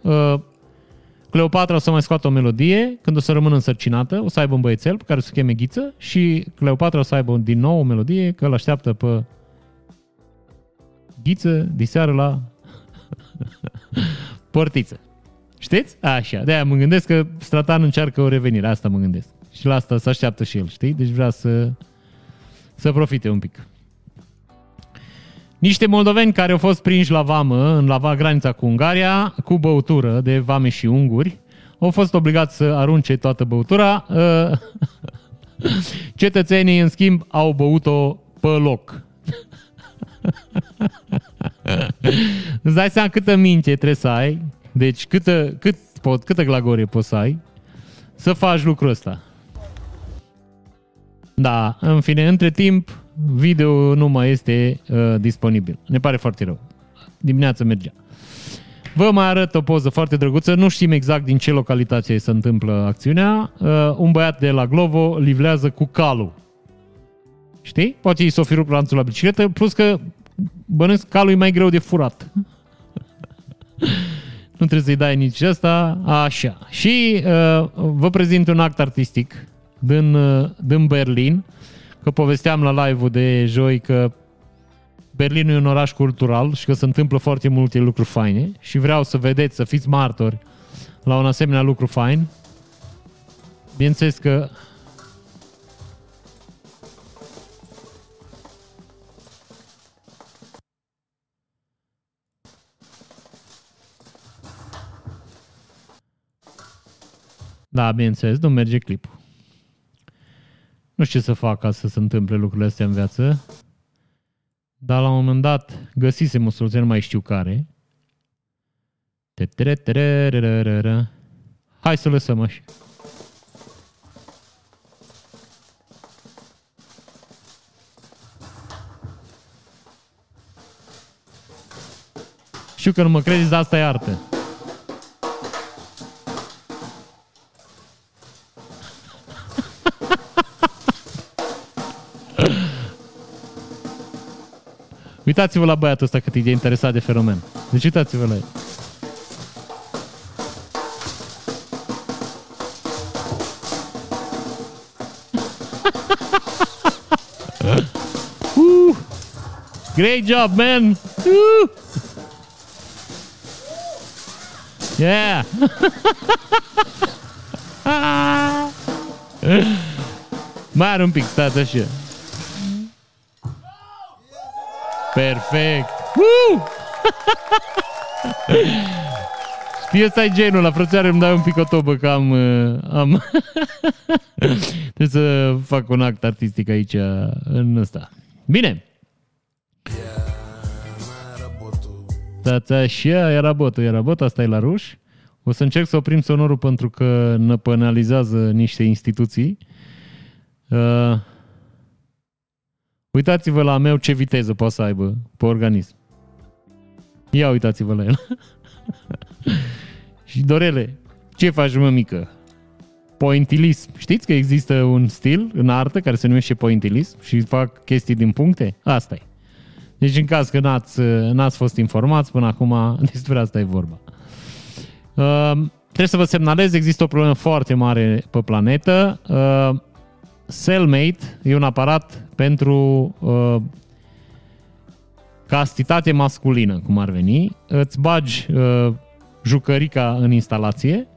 Cleopatra o să mai scoată o melodie când o să rămână însărcinată, o să aibă un băiețel pe care o să cheme Ghiță și Cleopatra o să aibă din nou o melodie că îl așteaptă pe Ghiță diseară la portiță. Știți? Așa, de-aia mă gândesc că Stratan încearcă o revenire, asta mă gândesc. Și la asta se așteaptă și el, știi? Deci vrea să, să profite un pic. Niște moldoveni care au fost prinși la vamă, în lava granița cu Ungaria, cu băutură de vame și unguri, au fost obligați să arunce toată băutura. Cetățenii, în schimb, au băut-o pe loc. Îți dai seama câtă minte trebuie să ai, deci câtă, cât pot, câtă glagorie poți să ai să faci lucrul ăsta. Da, în fine, între timp, video nu mai este uh, disponibil. Ne pare foarte rău. Dimineața mergea. Vă mai arăt o poză foarte drăguță. Nu știm exact din ce localitate se întâmplă acțiunea. Uh, un băiat de la Glovo livlează cu calul. Știi? Poate i s-o fi rupt lanțul la bicicletă, plus că bănesc calul e mai greu de furat. nu trebuie să-i dai nici asta. Așa. Și uh, vă prezint un act artistic din, uh, din Berlin, că povesteam la live-ul de joi că Berlinul e un oraș cultural și că se întâmplă foarte multe lucruri faine și vreau să vedeți, să fiți martori la un asemenea lucru fain. Bineînțeles că Da, bineînțeles, nu merge clipul. Nu știu ce să fac ca să se întâmple lucrurile astea în viață, dar la un moment dat găsisem o soluție, nu mai știu care. Hai să lăsăm așa. Știu că nu mă credeți, dar asta e artă. Uitați-vă la băiatul ăsta cât e de interesat de fenomen. Deci uitați-vă la el. uh, great job, man! Uh. Yeah! Mai are un pic, stați așa. Perfect! Uh! Știi, ăsta e genul, la frățioare îmi dai un pic o tobă că am... Uh, am... Trebuie să fac un act artistic aici în ăsta. Bine! Stați așa, era botul, era bot, asta e la ruș. O să încerc să oprim sonorul pentru că ne penalizează niște instituții. Uh, Uitați-vă la meu ce viteză poate să aibă pe organism. Ia uitați-vă la el. și Dorele, ce faci mă mică? Pointillism. Știți că există un stil în artă care se numește pointillism și fac chestii din puncte? asta e. Deci în caz că n-ați, n-ați fost informați până acum, despre asta e vorba. Uh, trebuie să vă semnalez, există o problemă foarte mare pe planetă. Uh, Cellmate e un aparat pentru uh, castitate masculină, cum ar veni. Îți bagi uh, jucărica în instalație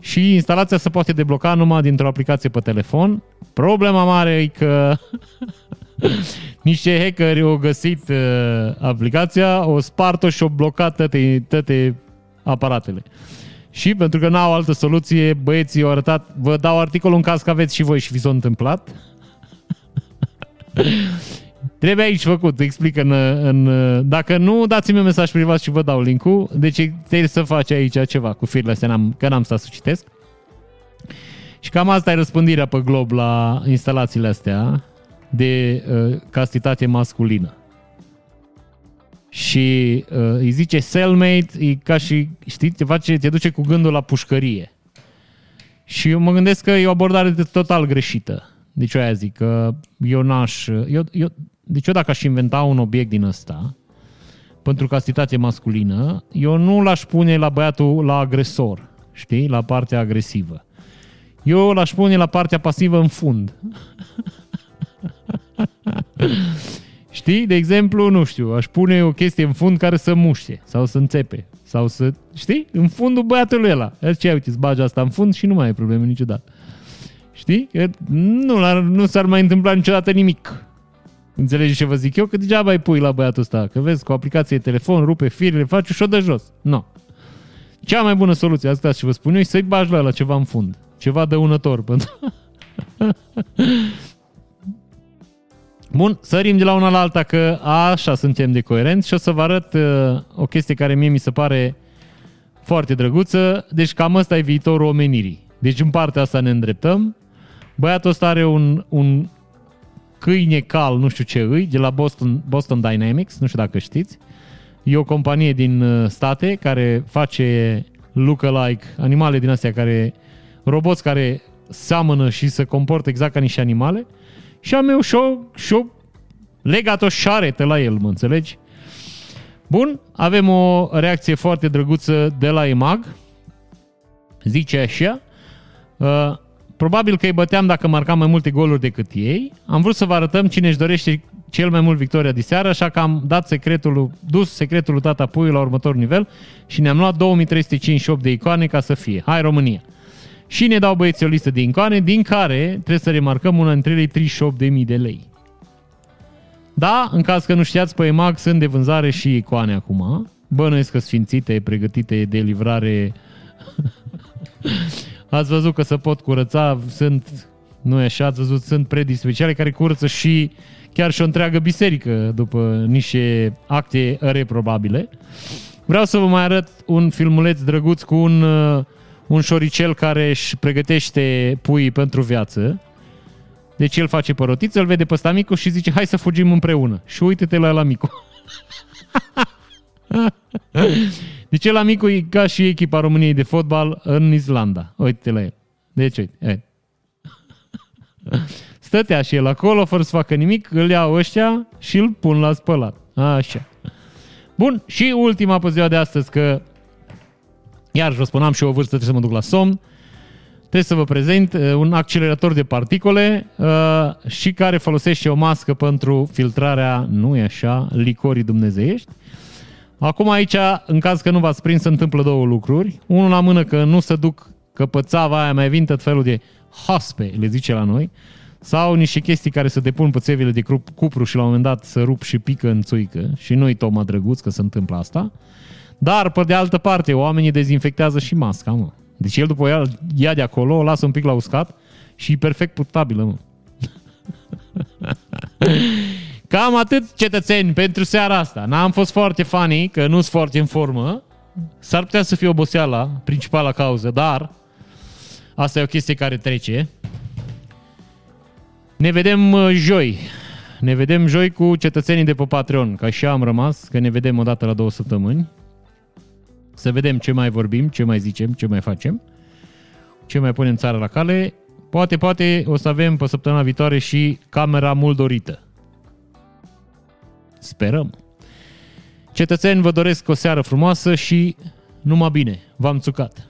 și instalația se poate debloca numai dintr-o aplicație pe telefon. Problema mare e că niște hackeri au găsit uh, aplicația, o spart-o și au blocat toate, toate aparatele. Și pentru că n-au altă soluție, băieții au arătat, vă dau articolul în caz că aveți și voi și vi s-a întâmplat. Trebuie aici făcut, explică în, în... Dacă nu, dați-mi un mesaj privat și vă dau link-ul. Deci trebuie să faci aici ceva cu firile astea, n-am, că n-am stat să citesc. Și cam asta e răspândirea pe glob la instalațiile astea de uh, castitate masculină și uh, îi zice cellmate, e ca și, știi, te, face, te duce cu gândul la pușcărie. Și eu mă gândesc că e o abordare total greșită. Deci eu aia zic că eu n-aș... Eu, eu, deci eu dacă aș inventa un obiect din ăsta, pentru castitate masculină, eu nu l-aș pune la băiatul la agresor, știi, la partea agresivă. Eu l-aș pune la partea pasivă în fund. Știi? De exemplu, nu știu, aș pune o chestie în fund care să muște sau să înțepe sau să, știi? În fundul băiatului ăla. Ce uite, îți bagi asta în fund și nu mai ai probleme niciodată. Știi? Nu, nu s-ar mai întâmpla niciodată nimic. Înțelegi ce vă zic eu? Că degeaba ai pui la băiatul ăsta. Că vezi, cu aplicație telefon, rupe firele, faci și o de jos. Nu. No. Cea mai bună soluție, asta și vă spun eu, e să-i bagi la, la ceva în fund. Ceva dăunător. Pentru... Bun, sărim de la una la alta că așa suntem de coerenți și o să vă arăt uh, o chestie care mie mi se pare foarte drăguță. Deci cam ăsta e viitorul omenirii. Deci în partea asta ne îndreptăm. Băiatul ăsta are un, un câine cal, nu știu ce îi, de la Boston, Boston Dynamics, nu știu dacă știți. E o companie din uh, state care face look-alike, animale din astea care, roboți care seamănă și se comportă exact ca niște animale și am eu și-o, și-o legat o șaretă la el, mă înțelegi? Bun, avem o reacție foarte drăguță de la EMAG. Zice așa, uh, probabil că îi băteam dacă marcam mai multe goluri decât ei. Am vrut să vă arătăm cine își dorește cel mai mult victoria de seară, așa că am dat secretul, dus secretul lui Tata Puiu la următorul nivel și ne-am luat 2358 de icoane ca să fie. Hai România! Și ne dau băieții o listă de icoane, din care trebuie să remarcăm una dintre ele 38.000 de lei. Da, în caz că nu știați, pe EMAG sunt de vânzare și icoane acum. Bănuiesc că sfințite, pregătite de livrare. Ați văzut că se pot curăța, sunt, nu e așa, ați văzut, sunt predii speciale care curăță și chiar și o întreagă biserică după niște acte reprobabile. Vreau să vă mai arăt un filmuleț drăguț cu un, uh, un șoricel care își pregătește puii pentru viață. Deci el face părotiță, îl vede pe ăsta micu și zice hai să fugim împreună. Și uite-te la la micu. deci la micu e ca și echipa României de fotbal în Islanda. Uite-te la el. Deci uite. uite. Stătea și el acolo, fără să facă nimic, îl iau ăștia și îl pun la spălat. Așa. Bun, și ultima pe ziua de astăzi, că iar vă spuneam și o vârstă trebuie să mă duc la somn, trebuie să vă prezint uh, un accelerator de particule uh, și care folosește o mască pentru filtrarea, nu e așa, licorii dumnezeiești. Acum aici, în caz că nu v-ați prins, se întâmplă două lucruri. Unul la mână că nu se duc, că pe țava aia mai vin tot felul de haspe, le zice la noi, sau niște chestii care se depun pe țevile de cupru și la un moment dat să rup și pică în țuică și nu-i toma drăguț că se întâmplă asta. Dar, pe de altă parte, oamenii dezinfectează și masca, mă. Deci el după ea ia de acolo, o lasă un pic la uscat și e perfect putabilă, mă. Cam atât, cetățeni, pentru seara asta. N-am fost foarte funny, că nu sunt foarte în formă. S-ar putea să fie oboseala, principala cauză, dar asta e o chestie care trece. Ne vedem uh, joi. Ne vedem joi cu cetățenii de pe Patreon, că așa am rămas, că ne vedem o dată la două săptămâni. Să vedem ce mai vorbim, ce mai zicem, ce mai facem, ce mai punem țara la cale. Poate, poate o să avem pe săptămâna viitoare și camera mult dorită. Sperăm. Cetățeni, vă doresc o seară frumoasă și numai bine. V-am țucat.